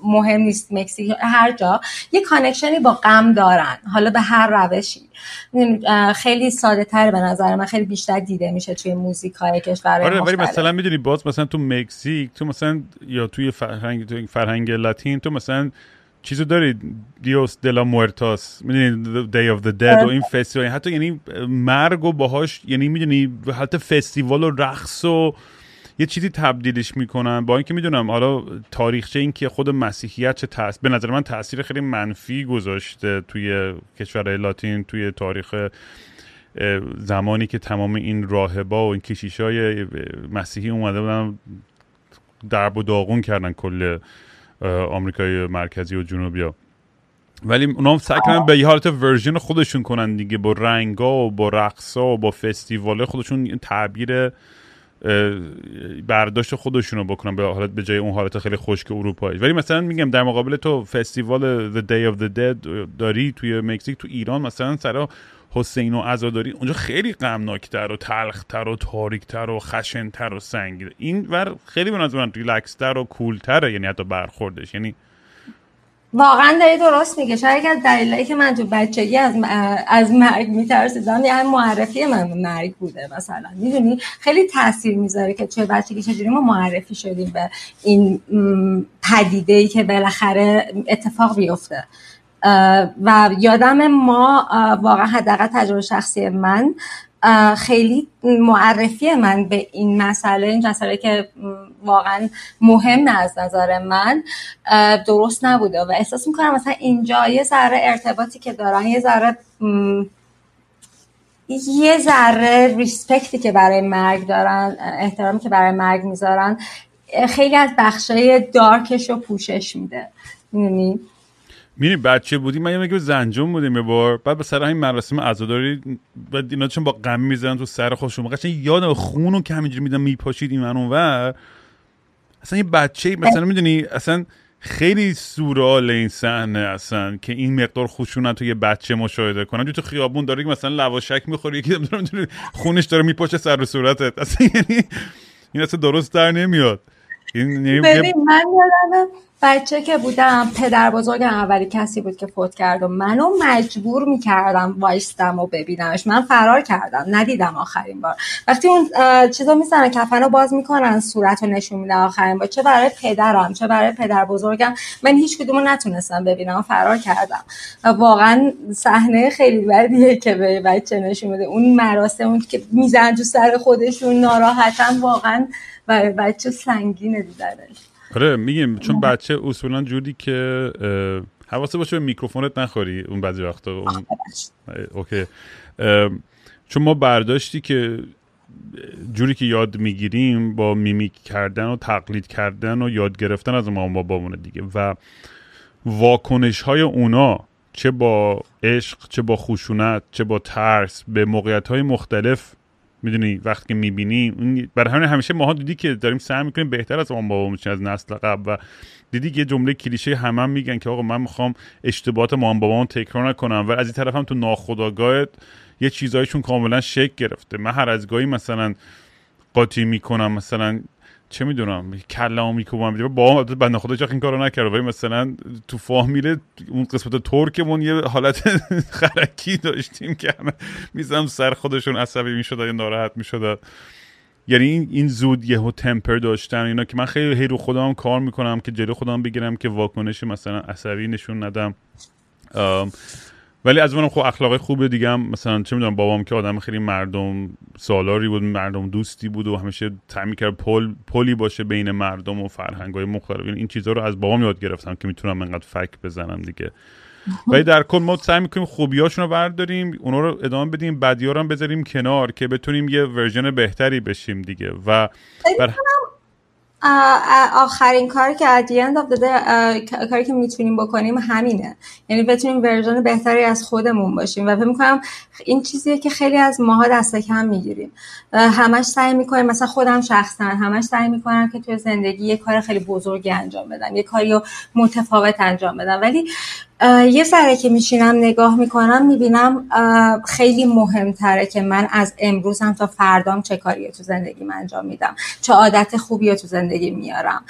مهم نیست مکزیک. هر جا یه connection ی با غم دارن. حالا به هر روشی. خیلی ساده تر به نظر من. خیلی بیشتر دیده میشه توی موزیک های کشور آره ولی مثلا می‌دونی باز مثلا تو مکزیک تو مثلا یا توی فرهنگ تو فرهنگ لاتین تو مثلا چیزو داری دیوس دلا مورتاس می‌دونی دی اف د دد و این فستیوال. حتی یعنی مرگ و باهاش یعنی می‌دونی حتی فستیوال و رقص و یه چیزی تبدیلش می‌کنن با اینکه می‌دونم حالا تاریخچه این که خود مسیحیت چه تاثیر به نظر من تاثیر خیلی منفی گذاشته توی کشور لاتین توی تاریخ زمانی که تمام این راهبا و این کشیشای مسیحی اومده بودن درب و داغون کردن کل آمریکای مرکزی و جنوبی ولی اونا هم سعی کنن به یه حالت ورژن خودشون کنن دیگه با رنگا و با رقصا و با فستیواله خودشون تعبیر برداشت خودشونو بکنن به حالت به جای اون حالت خیلی خشک اروپایی. ولی مثلا میگم در مقابل تو فستیوال The Day of the Dead داری توی مکزیک تو ایران مثلا سرا حسین و عزاداری اونجا خیلی غمناکتر و تلختر و تاریکتر و خشنتر و سنگین. این ور خیلی به نظر من ریلکستر و کولتره یعنی حتی برخوردش. یعنی واقعا داری درست میگه. شاید از دلیلی که من تو بچگی از از مرگ میترسیدم یعنی معرفی من مرگ بوده مثلا. می‌دونی؟ خیلی تاثیر می‌ذاره که چه بچگی چجوری ما معرفی شدیم به این پدیده ای که بالاخره اتفاق بیفته و یادم ما واقعا حداقل تجربه شخصی من خیلی معرفی من به این مسئله این مسئله که واقعا مهم از نظر من درست نبوده و احساس می‌کنم مثلا اینجا یه ذره ارتباطی که دارن یه ذره یه ذره ریسپکتی که برای مرگ دارن احترامی که برای مرگ می‌ذارن خیلی از بخشای دارکش رو پوشش میده. می‌دونی؟ میری بچه بودی من یه زنجون بودیم یه بار. بعد به سر همین مراسم عزاداری بعد اینا چون با غم می‌زنن تو سر خودشون. قشنگ یاد خونو که همینجوری میدن میپاشید این من اونور اصلا یه بچه مثلا می‌دونی اصلا خیلی سورال این صحنه اصلا که این مقدار خشونت تو یه بچه مشاهده کنن تو خیابون داره مثلا لواشک می‌خوره یکی داره خونش داره میپاشه سر و صورتت. اصلا یعنی این اصلا درست در نمیاد. این یعنی ببین من یادمه بچه که بودم پدر بزرگم اولی کسی بود که فوت کرد و منو مجبور می‌کردم وایستم و ببینمش. من فرار کردم ندیدم آخرین بار. وقتی اون چیزا می‌زنن کفن رو باز می‌کنن صورت رو نشون میدن آخرین بار. چه برای پدرم چه برای پدر بزرگم. من هیچ کدوم نتونستم ببینم فرار کردم. واقعا صحنه خیلی بدیه که به بچه نشون میده اون مراسم که میزنن تو سر خودشون ناراحتن واقعا برای بچه سنگینه دیدنش. آره میگیم چون بچه اصولا جوری که حواست باشه به میکروفونت نخوری اون بعضی وقتا اون... okay. چون ما برداشتی که جوری که یاد می‌گیریم با mimic کردن و تقلید کردن و یاد گرفتن از ما بابامونه دیگه و واکنش های اونا چه با عشق چه با خشونت چه با ترس به موقعیت های مختلف می‌دونی وقتی که می‌بینی برای همین همیشه ماها دیدی که داریم سعی می‌کنیم بهتر از اون بابا از نسل قبل و دیدی که جمله کلیشه همه هم میگن که آقا من می‌خوام اشتباهات مام بابامو تکرار نکنم و از این طرف هم تو ناخداگاهت یه چیزایشون کاملا شک گرفته. من هر از گاهی مثلا قاطی می‌کنم مثلا چه می‌دونم کلامو میکوبم با هم بنده خدا چاق این کارو نکرد. ولی مثلا تو فامیل اون قسمت ترکمون یه حالت خرکی داشتیم که همه میزم سر خودشون. عصبی می‌شد یا ناراحت می‌شد یعنی این این زود یهو تمپر داشتن اینا که من خیلی هی رو خودم کار می‌کنم که جلو خودم بگیرم که واکنش مثلا عصبی نشون ندم. ولی از منم خب اخلاق خوب دیگه هم مثلا چه می‌دونم بابام که آدم خیلی مردم سالاری بود مردم دوستی بود و همیشه سعی می‌کرد پل پلی باشه بین مردم و فرهنگ مختلف. این چیزها رو از بابام یاد گرفتم که می‌تونم انقدر فک بزنم دیگه. ولی در کل ما سعی می‌کنیم خوبیاشون رو برداریم اونا رو ادامه بدیم بدیا رو بذاریم کنار که بتونیم یه version بهتری بشیم دیگه. و بر... آخرین کار که day کاری که می‌تونیم بکنیم همینه. یعنی بتونیم version بهتری از خودمون باشیم. و فکر می‌کنم این چیزیه که خیلی از ماها دست کم می‌گیریم. همش سعی می‌کنیم مثلا خودم شخصا همش سعی می‌کنم که توی زندگی یه کار خیلی بزرگی انجام بدم. یه کاری رو متفاوت انجام بدم. ولی یه ذره که میشینم نگاه می‌کنم می‌بینم خیلی مهمتره که من از امروزم تا فردام چه کاری تو زندگیم انجام میدم چه عادت خوبی تو زندگی میارم.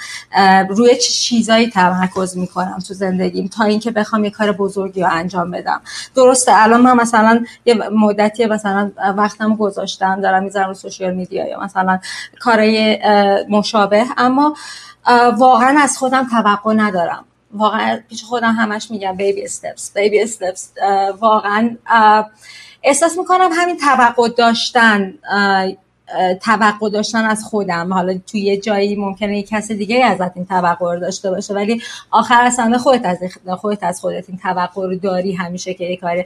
روی چه چیزایی تمرکز می‌کنم تو زندگیم تا اینکه بخوام یه کار بزرگی رو انجام بدم. درسته الان من مثلا یه مدتی مثلا وقتم گذاشتم دارم می‌ذارم رو سوشیال میدیا یا مثلا کارهای مشابه اما واقعا از خودم توقع ندارم. واقعا پیش خودم همش میگم بیبی استپس بیبی استپس واقعا احساس می‌کنم همین توقع داشتن توقع داشتن از خودم. حالا توی یه جایی ممکنه یه کس دیگه ازت این توقع رو داشته باشه ولی آخر اصلا خودت از خودت از خودت این توقع رو داری همیشه که یه کار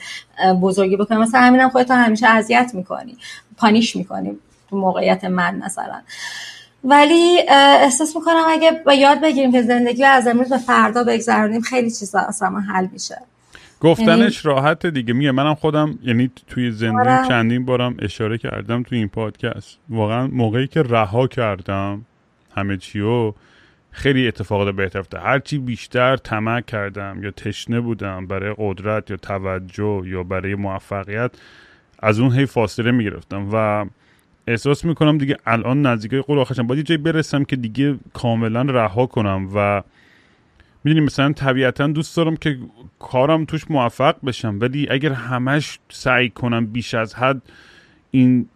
بزرگی بکنی. مثلا همینم خودت همیشه اذیت می‌کنی پانیش می‌کنی تو موقعیت من مثلا. ولی احساس می‌کنم اگه با یاد بگیریم که زندگی از امروز به فردا بگذرونیم خیلی چیزا اصلا حل میشه. گفتنش یعنی... راحت دیگه. میگه منم خودم یعنی توی زندگی آره. چندین بارم اشاره کردم توی این پادکست. واقعا موقعی که رها کردم همه چیو خیلی اتفاقات بهتر افتاد. هرچی بیشتر طمع کردم یا تشنه بودم برای قدرت یا توجه یا برای موفقیت از اون هی فاصله می‌گرفتم. و احساس می‌کنم دیگه الان نزدیکای قول آخرشم. باید یه جایی برسم که دیگه کاملا رها کنم و می‌دونی مثلا طبیعتا دوست دارم که کارم توش موفق بشم ولی اگر همش سعی کنم بیش از حد این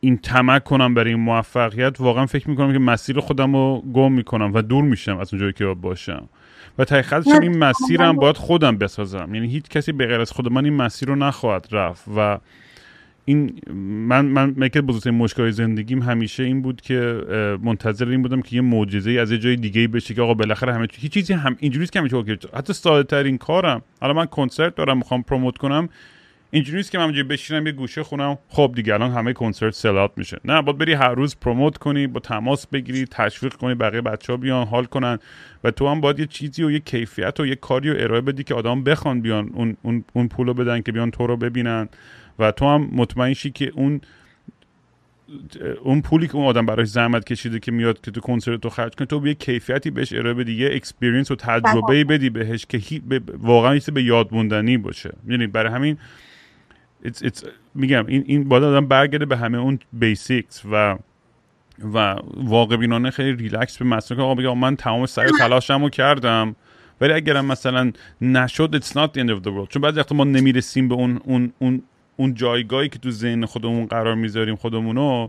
این تمک کنم برای این موفقیت واقعا فکر می‌کنم که مسیر خودم رو گم می‌کنم و دور میشم از اونجایی که باشم. و تحقیقتش این مسیرم باید خودم بسازم. یعنی هیچ کسی به غیر از خود من این مسیر رو نخواهد رفت و این من من مکه بزرگترین مشکل زندگیم همیشه این بود که منتظر این بودم که یه معجزه از یه جای دیگه بشه که آقا بالاخره همه هیچ چیزی هم اینجوریه که همیشه حتی ساده ترین کارم حالا من کنسرت دارم می‌خوام پروموت کنم. اینجوری نیست که من اونجا بشینم یه گوشه خونم. خب دیگه الان همه کنسرت sold out میشه. نه باید بری هر روز promote کنی با تماس بگیری تشویق کنی بقیه بچه ها بیان حال کنن. و تو هم باید یه چیزی و یه کیفیت و یه کاری رو ارائه بدی که آدم بخوان بیان اون اون اون پولو بدن که بیان تو رو ببینن. و تو هم مطمئن شی که اون اون پولی که اون آدم براش زحمت کشیده که میاد که تو کنسرت تو خرج کنه تو به کیفیتی بهش ارائه بدی یه experience و تجربه بدی بهش که واقعا یه به یاد موندنی باشه. یعنی برای همین it's, it's, میگم این این باید آدم برگرده به همه اون basics و و واقع بینانه خیلی ریلکس به مسئله که آقا بگم من تمام سعی تلاشمو کردم ولی اگرم مثلا نشد it's not the end of the world. چون بعضی وقتا ما نمی‌رسیم به اون اون اون اون جایگاهی که تو ذهن خودمون قرار می‌ذاریم خودمونو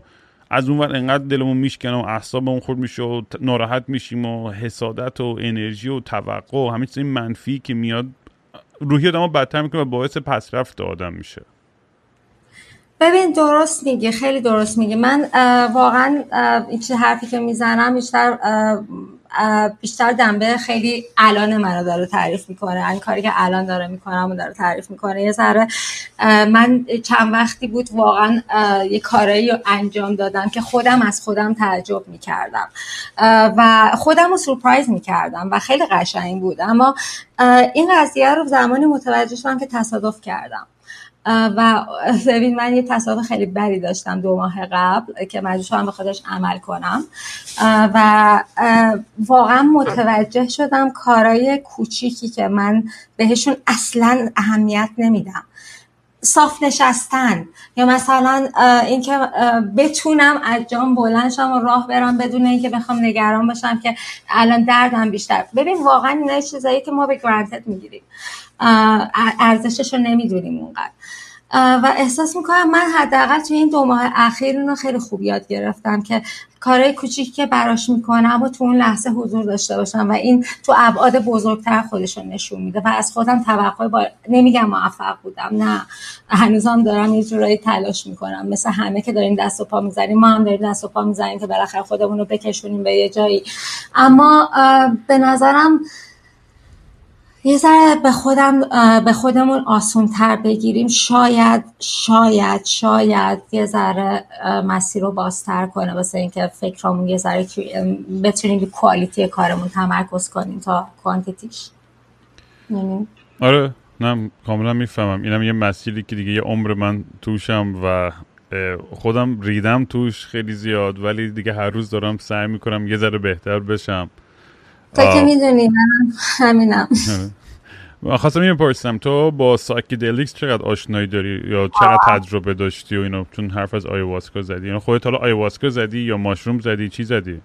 از اون وقت انقدر دلمون میشکنه و اعصابمون خورد میشه و ناراحت میشیم و حسادت و انرژی و توقع و همین چیز منفی که میاد روحی آدمو بدتر می‌کنه و باعث پسرفت آدم میشه. ببین درست میگی خیلی درست میگی. من واقعا این حرفی که می‌زنم بیشتر بیشتر دنبه خیلی الان منو داره تعریف می‌کنه. این کاری که الان داره می‌کنم و داره تعریف می‌کنه. یه ذره من چند وقتی بود واقعا یه کارایی رو انجام دادم که خودم از خودم تعجب می‌کردم. و خودم رو سورپرایز می‌کردم و خیلی قشنگ بود. اما این قضیه رو زمانی متوجه شدم که تصادف کردم. و ببین من یه تصادف خیلی بدی داشتم دو ماه قبل که مجبور شدم به خودش عمل کنم. و واقعا متوجه شدم کارای کوچیکی که من بهشون اصلا اهمیت نمیدم. صاف نشستن. یا مثلا اینکه بتونم از جام بلند شم و راه برم بدون اینکه بخوام نگران باشم که الان دردم بیشتر. ببین واقعا اینا چیزایی که ما به گرانتد می‌گیریم. ارزشش رو نمی‌دونیم اونقدر. و احساس می‌کنم من حداقل توی این دو ماه اخیر رو خیلی خوب یاد گرفتم که کارهای کوچیکی که براش می‌کنم و تو اون لحظه حضور داشته باشم و این تو ابعاد بزرگتر خودشون نشون میده و از خودم توقع با... نمیگم موفق بودم نه. هنوزم دارم یه جورایی تلاش می‌کنم. مثل همه که داریم دست و پا می‌زنیم ما هم داریم دست و پا می‌زنیم که بالاخره خودمون رو بکشونیم به یه جایی. اما به نظرم یه ذره به خودم به خودمون آسون تر بگیریم. شاید شاید شاید یه ذره مسیر رو بازتر کنه. واسه اینکه فکرمون یه ذره بتونیم به کوالیتی کارمون تمرکز کنیم تا کوانتیتیش. یعنی؟ آره نه کاملا می‌فهمم. اینم یه مسیری که دیگه یه عمر من توشم و خودم ریدم توش خیلی زیاد ولی دیگه هر روز دارم سعی می‌کنم یه ذره بهتر بشم. تو که می‌دونی من همینم. خواستم پرسیدم. تو با psychedelics چقدر آشنایی داری؟ یا چقدر تجربه داشتی و اینو چون حرف از آیواسکا زدی. یعنی خودت حالا آیواسکا زدی یا mushroom زدی؟ چی زدی؟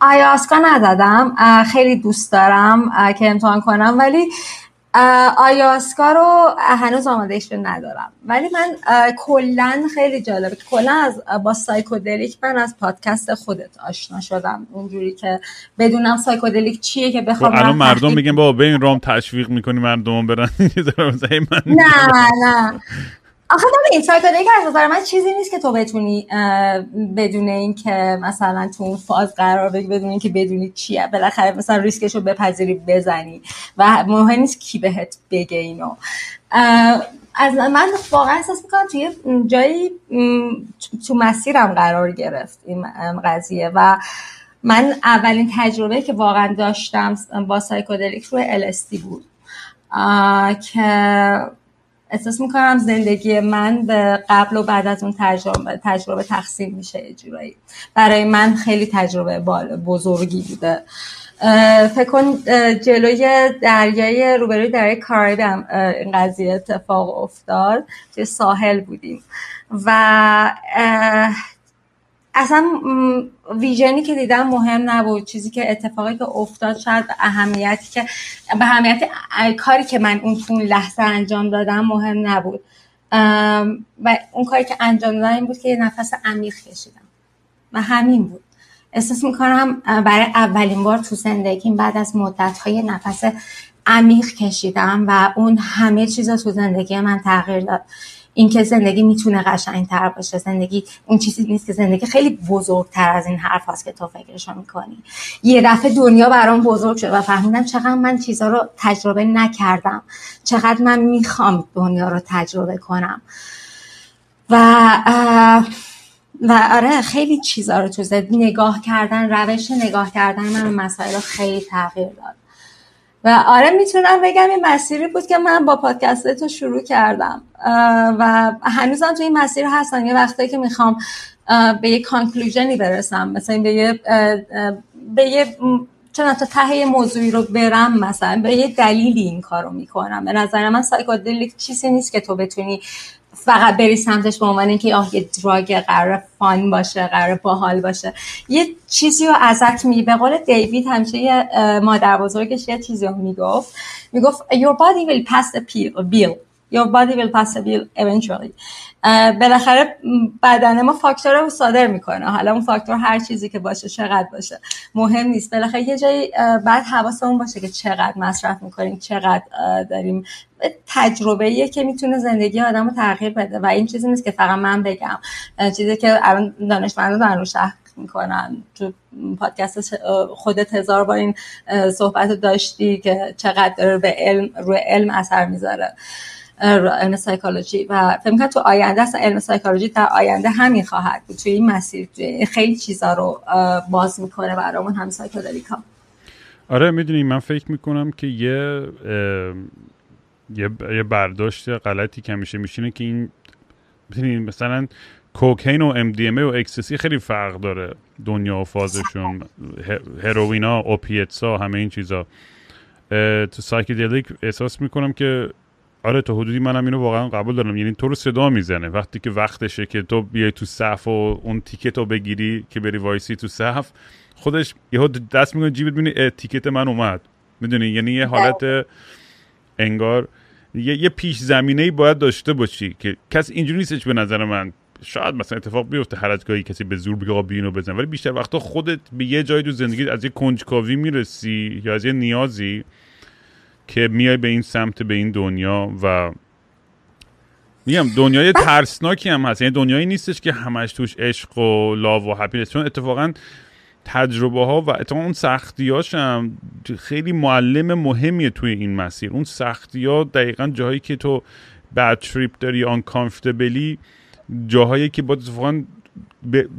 آیواسکا نزدم. خیلی دوست دارم که امتحان کنم. ولی آیواسکا رو هنوز آمادگیش ندارم. ولی من کلا خیلی جالبه کلا از با psychedelic من از پادکست خودت آشنا شدم. اونجوری که بدونم psychedelic چیه که بخوام الان مردم میگن بابا به این راه‌ام تشویق می‌کنی مردم برن. نه نه. آخه این psychedelic از نظر من چیزی نیست که تو بتونی بدون اینکه مثلا تو اون فاز قرار بگیری بدون اینکه بدونی چیه. بالاخره مثلا ریسکش رو بپذیری بزنی. و مهم نیست کی بهت بگه اینو. از من واقعا احساس می‌کنم توی جایی تو مسیرم قرار گرفت این قضیه. و من اولین تجربه که واقعا داشتم با سایکودلیک روی الستی بود. که احساس می‌کنم زندگی من به قبل و بعد از اون تجربه, تجربه تقسیم میشه اجرایی برای من خیلی تجربه بزرگی بوده. فکر کن جلوی دریای روبروی دریای کارائیب هم این قضیه اتفاق افتاد. توی ساحل بودیم. و اصلا ویژنی که دیدم مهم نبود چیزی که اتفاقی که افتاد شاید اهمیتی که به اهمیت کاری که من اون اون لحظه انجام دادم مهم نبود. و اون کاری که انجام دادم این بود که یه نفس عمیق کشیدم. و همین بود. احساس می‌کنم برای اولین بار تو زندگیم بعد از مدت های نفس عمیق کشیدم و اون همه چیز تو زندگی من تغییر داد. اینکه زندگی می‌تونه قشنگتر باشه زندگی اون چیزی نیست که زندگی خیلی بزرگتر از این حرف هست که تو فکرشو می‌کنی. یه دفعه دنیا برام بزرگ شد و فهمیدم چقدر من چیزها رو تجربه نکردم. چقدر من می‌خوام دنیا رو تجربه کنم. و و آره خیلی چیزا رو تو نگاه کردن روش نگاه کردن من مسائل خیلی تغییر داد. و آره می‌تونم بگم این مسیری بود که من با پادکست تو شروع کردم. و هنوزم تو این مسیر هستم. یه وقتی که می‌خوام به یه کانکلوژنی برسم. مثلا به یه به یه چون تا ته موضوعی رو برم مثلا به یه دلیلی این کار رو می‌کنم. به نظر من سایکودلیک چیزی نیست که تو بتونی فقط بری سمتش به عنوان اینکه آه یه دراگ قرار فان باشه قرار باحال باشه. یه چیزی رو ازت می به قول دیوید همیشه یه مادر بزرگش یه چیزی رو می‌گفت. می‌گفت your body will pass the bill. Your body will pass the bill eventually. بالاخره بدن ما فاکتور رو صادر می‌کنه. حالا اون فاکتور هر چیزی که باشه چقدر باشه. مهم نیست. بالاخره یه جایی بعد حواسمون باشه که چقدر مصرف می‌کنیم چقدر داریم. تجربه که می‌تونه زندگی آدم رو تغییر بده. و این چیزی نیست که فقط من بگم. چیزی که الان دانشمندان دارن رو شهر می‌کنن. تو پادکست خودت هزار بار این صحبت داشتی که چقدر به علم روی علم اثر می‌ذاره. علم سایکولوژی و فکر کنم تو آینده اصلا علم سایکولوژی در آینده همین خواهد بود. توی این مسیر خیلی چیزا رو باز می‌کنه برامون هم سایکودلیکا آره می‌دونی من فکر می‌کنم که یه یه, برداشت غلطی که میشه میشینه که این مثلا کوکین و MDMA و ecstasy خیلی فرق داره دنیا و فازشون هروینا opiates ا همه این چیزا. تو psychedelic احساس می‌کنم که آره تا حدودی منم اینو واقعا قبول دارم. یعنی تو رو صدا می‌زنه. وقتی که وقتشه که تو بیای تو صف و اون ticket رو بگیری که بری وایسی تو صف خودش یهو دست می‌کنه جیبت می‌بینی ticket من اومد. می‌دونی؟ یعنی یه حالت انگار یه, یه پیش زمینه ای باید داشته باشی که کس اینجوری نیستش به نظر من. شاید مثلا اتفاق بیفته هر از گاهی کسی به زور بگه بینو بزن. ولی بیشتر وقتا خودت به یه جای تو زندگی از یه کنجکاوی می‌رسی یا از یه نیازی که میای به این سمت به این دنیا و میگم دنیای ترسناکی هم هست. یعنی دنیایی نیستش که همش توش عشق و لاو و هپینس چون اتفاقا تجربه ها و اتفاقا اون سختی هم خیلی معلم مهمیه توی این مسیر. اون سختی ها دقیقا جاهایی که تو بد تریپ داری آن کامفتبلی جاهایی که با اتفاقا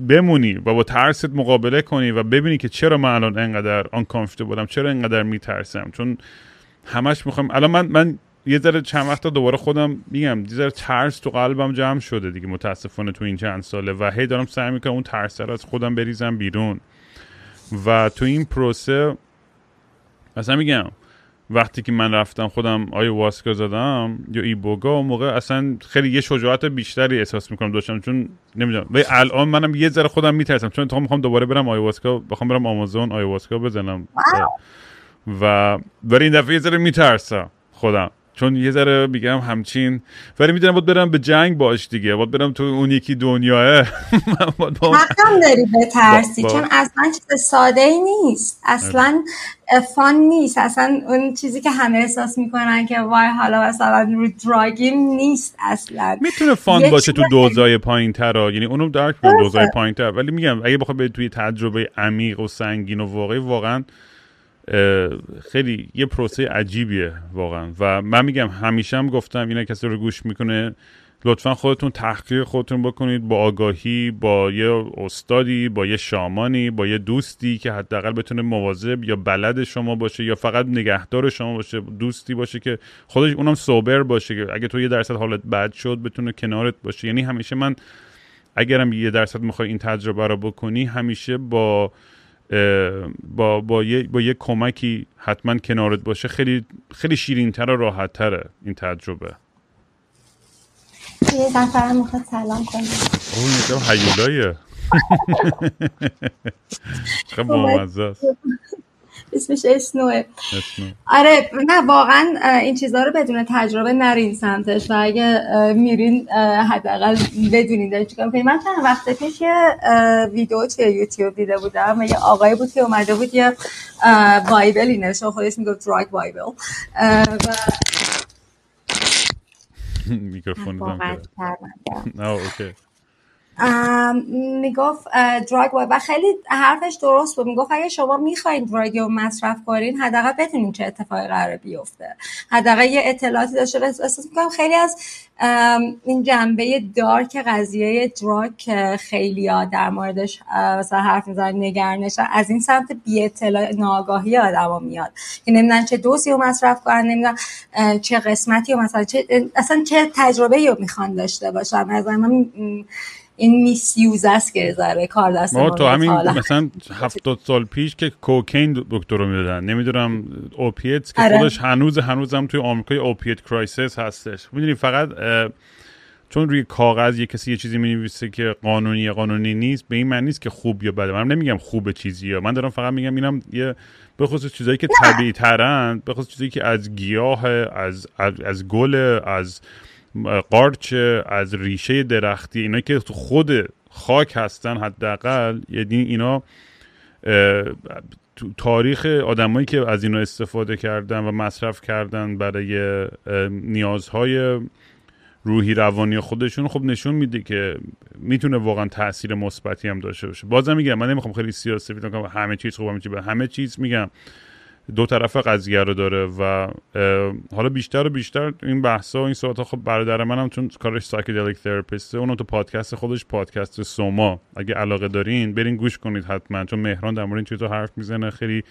بمونی و با ترست مقابله کنی و ببینی که چرا من الان انقدر آن بودم چرا انقدر میترسم. چون همش می‌خوام. الان من من یه ذره چند وقتا دوباره خودم میگم یه ذره ترس تو قلبم جمع شده دیگه متاسفانه تو این چند ساله و هی دارم سعی می‌کنم اون ترس رو از خودم بریزم بیرون. و تو این پروسه مثلا میگم وقتی که من رفتم خودم آیا واسکا زدم یا ایبوگا اون موقع اصلا خیلی یه شجاعت بیشتری احساس می‌کنم داشتم چون نمی‌دونم. ولی الان منم یه ذره خودم میترسم چون تو می‌خوام دوباره برم واسکا بخوام برم آمازون واسکا بزنم. و برای این دفعه یه ذره میترسم خودم. چون یه ذره میگم همچین ولی می‌دونم باید برم به جنگ باش دیگه. باید برم تو اون یکی دنیاه. حقم داری به ترسی چون اصلا چیز ساده ای نیست. اصلا فان نیست. اصلا اون چیزی که همه احساس می‌کنن که وای حالا مثلا رو دراگیم نیست اصلا. می‌تونه فان باشه تو دوزای پایین تر یعنی اونو درک دوزای پایین تر ولی میگم اگه بخوای توی تجربه عمیق و سنگین و واقعی واقعا خیلی یه پروسه عجیبیه واقعا. و من میگم همیشه هم گفتم اینا کسی رو گوش می‌کنه. لطفا خودتون تحقیق خودتون بکنید با آگاهی با یه استادی با یه شامانی با یه دوستی که حداقل بتونه مواظب یا بلد شما باشه یا فقط نگهدار شما باشه دوستی باشه که خودش اونم سوبر باشه که اگه تو یه درصد حالت بد شد بتونه کنارت باشه. یعنی همیشه من اگرم یه درصد می‌خوای این تجربه رو بکنی همیشه با با با یه با یه کمکی حتما کنارت باشه خیلی خیلی شیرینتر و راحتتره این تجربه. یه نفرم می‌خواد سلام کنه. اون یکم حیولایه خیلی بامزه است. اسمش اسنوه. آره نه واقعا این چیزها رو بدون تجربه نرین سمتش و اگه میرین حداقل بدونین دارین چیکار من چند وقت پیش یه ویدیو توی یوتیوب دیده بودم و یه آقای بود که اومده بود یه بایبلی نوشته خودش می‌گفت دراگ بایبل و میکروفون واقعا شرمنده. نه اوکی ام، می‌گفت دراگ و خیلی حرفش درست بود. می‌گفت اگه شما می‌خواین دراگ رو مصرف کنین حداقل بدونین چه اتفاقی قرار بیفته. حداقل یه اطلاعاتی داشته احساس می‌کنم خیلی از این جنبه دارک قضیه دراگ که خیلی ها در موردش مثلا حرف می‌زنن نگرانشن از این سمت بی اطلاع ناآگاهی آدما میاد. که نمی‌دونن چه دوزی رو مصرف کنن نمی‌دونن چه قسمتی رو مثلا چه اصلا چه تجربه رو می‌خوان داشته باشن. از من این میسیوز است که ذره کار دست ما تو همین حالا. مثلا هفتاد سال پیش که کوکین دکتر رو می‌دادن. نمی‌دونم اوپیتس که آره. خودش هنوز هنوز هم توی آمریکا اوپیت کرایسیس هستش. می‌دونی فقط چون روی کاغذ یه کسی یه چیزی می‌نویسه که قانونی یا قانونی نیست به این معنی نیست که خوب یا بده. من نمیگم خوب چیزی یا من دارم فقط میگم اینم یه به خصوص چیزایی که طبیعی ترن به خصوص چیزایی که از گیاه از از, از گل از قارچ از ریشه درختی اینا که تو خود خاک هستن حداقل یعنی اینا تو تاریخ آدمایی که از اینا استفاده کردن و مصرف کردن برای نیازهای روحی روانی خودشون خب نشون میده که می‌تونه واقعا تاثیر مثبتی هم داشته باشه بازم میگم من نمی‌خوام خیلی سیاسی کنم همه چیز خوب همه چیز. همه چیز میگم دو طرف قضیه رو داره و حالا بیشتر و بیشتر این بحثا و این صحبت خب برادر منم چون کارش psychedelic therapist ه اونم تو پادکست خودش پادکست سوما. اگه علاقه دارین برین گوش کنید حتما چون مهران در مورد این چیزا حرف می‌زنه خیلی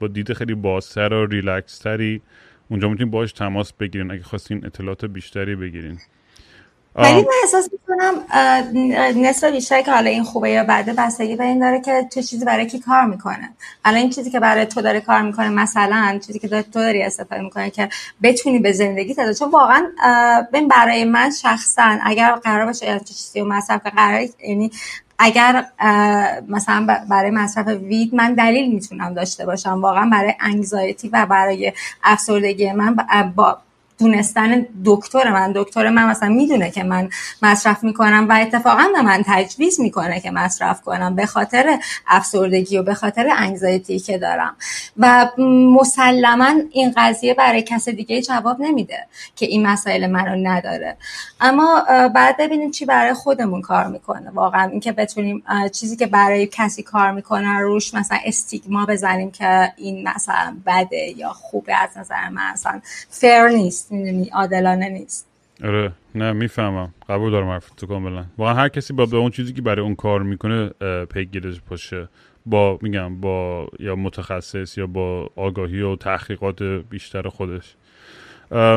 با دید خیلی بازتر و ریلکس تری اونجا می‌تونین باش تماس بگیرین اگه خواستین اطلاعات بیشتری بگیرین. ولی من احساس می‌کنم نصف بیشتر که حالا این خوبه یا بده بستگی به این داره که چه چیزی برای کی کار می‌کنه. الان این چیزی که برای تو داره کار می‌کنه مثلا چیزی که داره تو داری استفاده می‌کنه که بتونی به زندگی تدا چون واقعا ببین برای من شخصا اگر قرار باشه چیزی رو مصرف قرار یعنی اگر مثلا برای مصرف وید من دلیل می‌تونم داشته باشم. واقعا برای انگزایتی و برای افسردگی من با دونستن دکتر من. دکتر من مثلا می‌دونه که من مصرف می‌کنم و اتفاقا به من تجویز می‌کنه که مصرف کنم به خاطر افسردگی و به خاطر انگزایتی که دارم. و مسلما این قضیه برای کس دیگه جواب نمیده که این مسائل منو نداره. اما بعد ببینیم چی برای خودمون کار می‌کنه. واقعا اینکه بتونیم چیزی که برای کسی کار می‌کنه رو روش مثلا استیگما بزنیم که این مثلا بده یا خوبه از نظر من اصلا فیر نیست. می‌دونی عادلانه نیست. آره نه می‌فهمم. قبول دارم حرف تو کاملا. واقعا هر کسی با به اون چیزی که برای اون کار می‌کنه پیگیرش باشه. با میگم با یا متخصص یا با آگاهی و تحقیقات بیشتر خودش.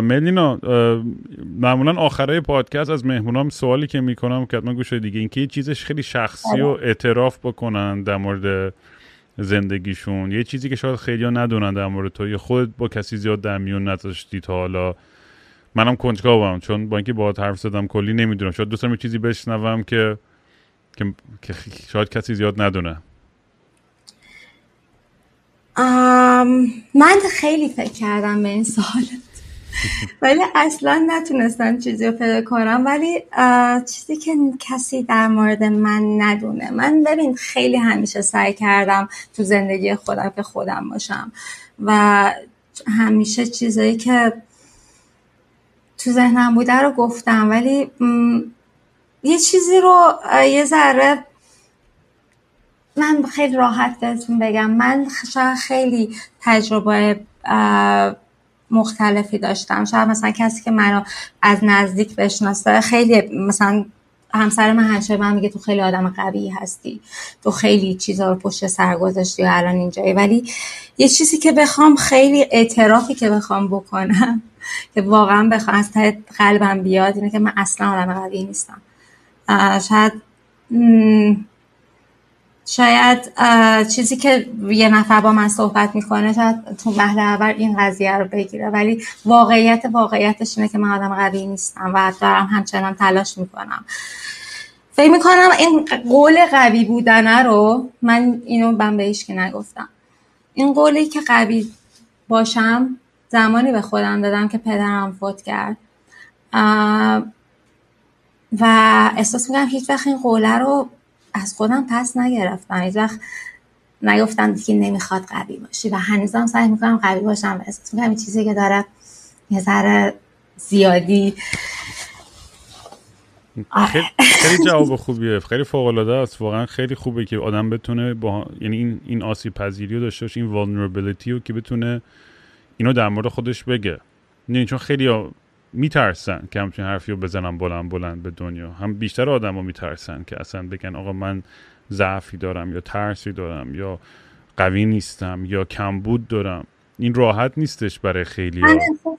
ملینا معمولا آخرای پادکست از مهمونام سوالی که می‌کنم که حتما گوشه دیگه اینکه یه چیزش خیلی شخصی و اعتراف بکنن در مورد زندگیشون. یه چیزی که شاید خیلی ندونن در مورد تو یا خودت با کسی زیاد در میون نذاشتی تا حالا. منم کنجکاوم چون با اینکه باهات حرف زدم کلی نمی‌دونم. شاید دوست دارم یه چیزی بشنوم که که, شاید کسی زیاد ندونه. من خیلی فکر کردم به این سوالت ولی اصلا نتونستم چیزی رو پیدا کنم. ولی چیزی که کسی در مورد من ندونه. من ببین خیلی همیشه سعی کردم تو زندگی خودم که خودم باشم. و همیشه چیزایی که تو ذهنم بوده رو گفتم. ولی یه چیزی رو یه ذره من خیلی راحت بهتون بگم. من شاید خیلی تجربه مختلفی داشتم. شاید مثلا کسی که منو از نزدیک بشناسه خیلی مثلا همسر من همیشه من میگه تو خیلی آدم قوی هستی. تو خیلی چیزا رو پشت سر گذاشتی و الان اینجایی. ولی یه چیزی که بخوام خیلی اعترافی که بخوام بکنم که واقعا بخوام از ته قلبم بیاد اینه که من اصلا آدم قوی نیستم. شاید شاید چیزی که یه نفر با من صحبت می‌کنه شاید تو محل اول این قضیه رو بگیره. ولی واقعیت واقعیتش اینه که من آدم قوی نیستم و دارم همچنان تلاش می‌کنم. فکر می‌کنم این قول قوی بودنه رو من اینو من به هیچکی نگفتم. این قولی که قوی باشم زمانی به خودم دادم که پدرم فوت کرد. و احساس می‌کنم هیچ وقت این قوله رو از خودم پس نگرفتم. هیچ وقت نگفتم دیگه نمی‌خواد قوی باشی و هنوزم سعی می‌کنم قوی باشم. و احساس می‌کنم این چیزی که داره یه ذره زیادی خیلی, خیلی جواب خوبیه. خیلی فوق العاده است. واقعا خیلی خوبه که آدم بتونه با یعنی این این آسیب پذیری رو داشته باشه این والنربیلیتی رو که بتونه اینو در مورد خودش بگه. نه چون خیلی میترسن که همچین حرفی رو بزنم بلند بلند به دنیا. هم بیشتر آدم ها میترسن که اصلا بگن آقا من ضعفی دارم یا ترسی دارم یا قوی نیستم یا کمبود دارم. این راحت نیستش برای خیلی ها.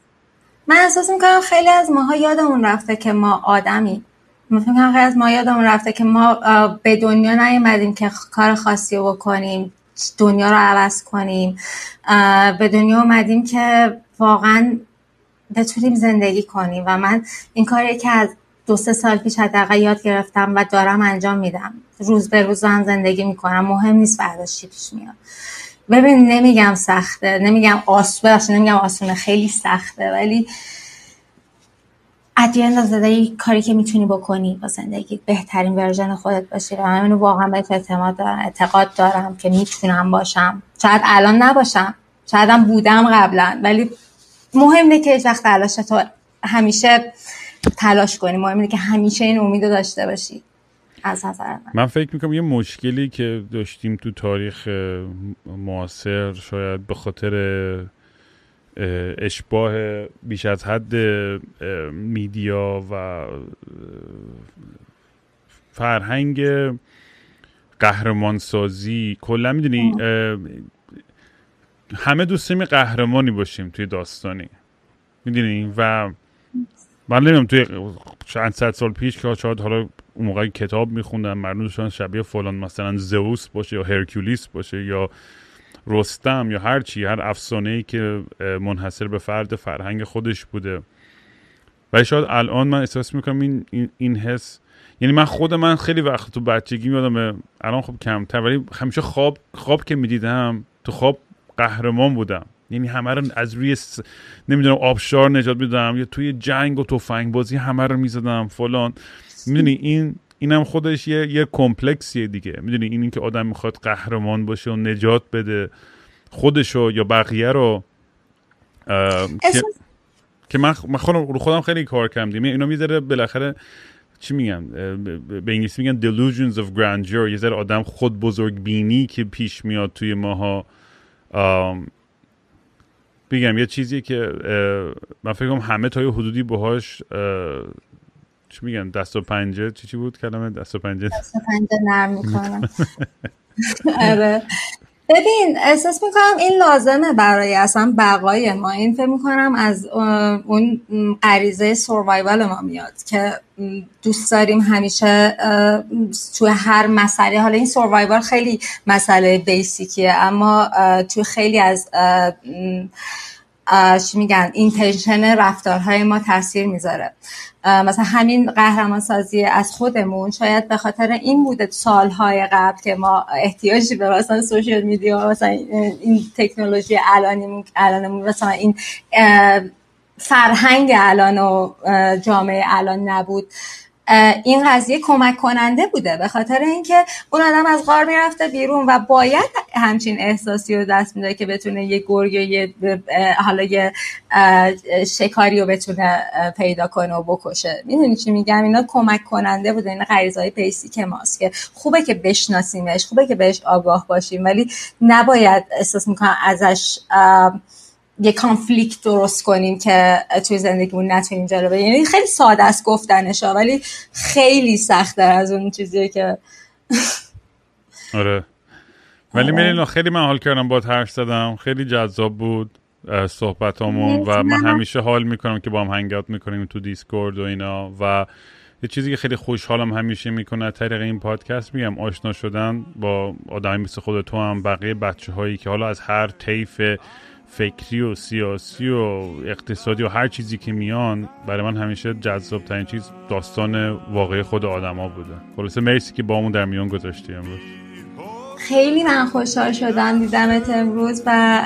من احساس می‌کنم خیلی از ماها یادمون رفته که ما آدمی فکر خیلی از ما یادمون رفته که ما به دنیا نیومدیم که کار خاصی رو بکنیم دنیا رو عوض کنیم. به دنیا اومدیم که واقعا بتونیم زندگی کنیم و من این کاری که از دو سه سال پیش حداقل یاد گرفتم و دارم انجام میدم. روز به روز هم زندگی می‌کنم. مهم نیست فرداش چی پیش میاد. ببین نمیگم سخته. نمیگم آسونه نمیگم آسونه. خیلی سخته. ولی ادیان از کاری که می‌تونی بکنی با زندگی بهترین ورژن خودت باشی و من واقعا بهت اعتماد دارم اعتقاد دارم که می‌تونم باشم. شاید الان نباشم. شاید هم بودم قبلا. ولی مهم که هیچ وقت تلاش تو همیشه تلاش کنی. مهم که همیشه این امید داشته باشی. از نظر من. من فکر می‌کنم یه مشکلی که داشتیم تو تاریخ معاصر شاید به خاطر اشباه بیش از حد میدیا و فرهنگ قهرمانسازی. کلا می‌دونی همه دوست می قهرمانی باشیم توی داستانی. می‌دونی؟ و من نمیم توی چند صد سال پیش که شاید حالا اون موقع کتاب میخوندن مردم شبیه فلان مثلا زئوس باشه یا هرکولیس باشه یا رستم یا هر چی هر افسانه ای که منحصر به فرد فرهنگ خودش بوده. و شاید الان من احساس می‌کنم این, این, این حس یعنی من خود من خیلی وقت تو بچگی میادم الان خب کمتر ولی همیشه خواب خواب که می‌دیدم تو خواب قهرمان بودم. یعنی همه رو از روی س... نمی‌دونم آبشار نجات میدم یا توی جنگ و تفنگ بازی همه رو می‌زدم فلان. می‌دونی این اینم خودش یه یه کمپلکسیه دیگه. می‌دونی این که آدم می‌خواد قهرمان باشه و نجات بده خودشو یا بقیه رو که, که من خودم رو خودم خیلی کار کردم اینا می‌ذاره بالاخره چی میگن؟ به انگلیسی میگن delusions of grandeur. یه ذره آدم خود بزرگ بینی که پیش میاد توی ماها. بگم یه چیزی که من فکر کنم همه تا یه حدودی باهاش چی میگن دست و پنجه چی چی بود کلمه؟ دست و پنجه؟ دست و پنجه نرم می‌کنم. آره. ببین احساس می‌کنم این لازمه برای اصلا بقای ما. این فکر می‌کنم از اون غریزه سوروایوال ما میاد که دوست داریم همیشه توی هر مسئله حالا این سوروایوال خیلی مسئله بیسیکیه اما توی خیلی از چی میگن؟ اینتنشن رفتارهای ما تاثیر می‌ذاره. مثلا همین قهرمان سازی از خودمون شاید به خاطر این بوده سالهای قبل که ما احتیاجی به مثلا سوشیل میدیا مثلا این تکنولوژی الانمون الانمون مثلا این فرهنگ الان و جامعه الان نبود. این قضیه کمک کننده بوده به خاطر اینکه اون آدم از غار می‌رفته بیرون و باید همچین احساسی رو دست میده که بتونه یه گرگ یه حالا یه شکاری رو بتونه پیدا کنه و بکشه. می‌دونی چی میگم؟ اینا کمک کننده بوده. این غریزهای که ماست که خوبه که بشناسیمش خوبه که بهش آگاه باشیم ولی نباید احساس می‌کنم ازش یه conflict درست کنیم که توی زندگیمون نتونیم جلو یعنی خیلی ساده است گفتنش ولی خیلی سخت از اون چیزیه که آره. ولی آره. میرین خیلی من حال کردم با حرف زدم. خیلی جذاب بود صحبت همون و من همیشه حال می‌کنم که با هم hangout می‌کنیم تو دیسکورد و اینا و یه چیزی که خیلی خوشحالم همیشه می‌کنه طریق این پادکست میگم آشنا شدن با آدمی مثل خود تو هم بقیه بچه هایی که حالا از هر طیف فکری و سیاسی و اقتصادی و هر چیزی که میان برای من همیشه جذاب ترین چیز داستان واقعی خود آدما بوده. خلاصه مرسی که با همون در میان گذاشتی امروز. خیلی من خوشحال شدم دیدمت امروز و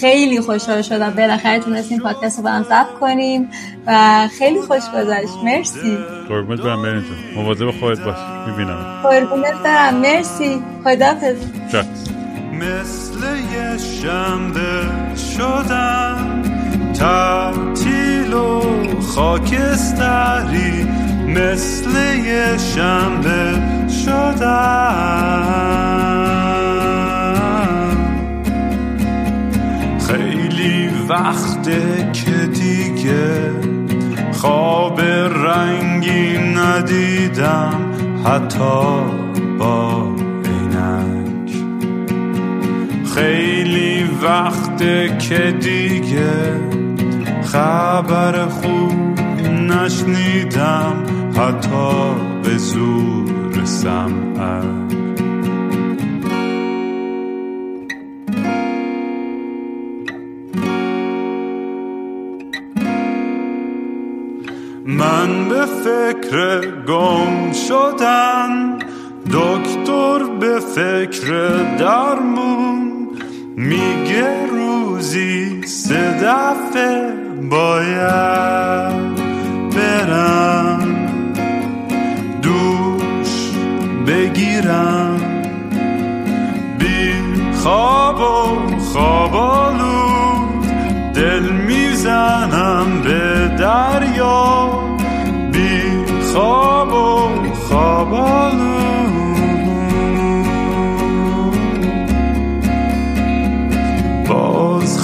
خیلی خوشحال شدم. بالاخره تونستیم پادکست رو با هم ضبط کنیم و خیلی خوش گذشت. مرسی. قربونت برم برین مواظب خودت باش. می‌بینم قربونت برم. مرسی. خدافظ مثل یه شنبه شدم تعطیل و خاکستری مثل یه شنبه شدم خیلی وقته که دیگه خواب رنگی ندیدم حتی با خیلی وقته که دیگه خبر خوب نشنیدم حتی به زور سمعک. من به فکر گم شدن دکتر به فکر درمون. میگه روزی سه دفعه باید برم. دوش بگیرم. بی خواب و خوابالود دل می‌زنم به دریا. بی خواب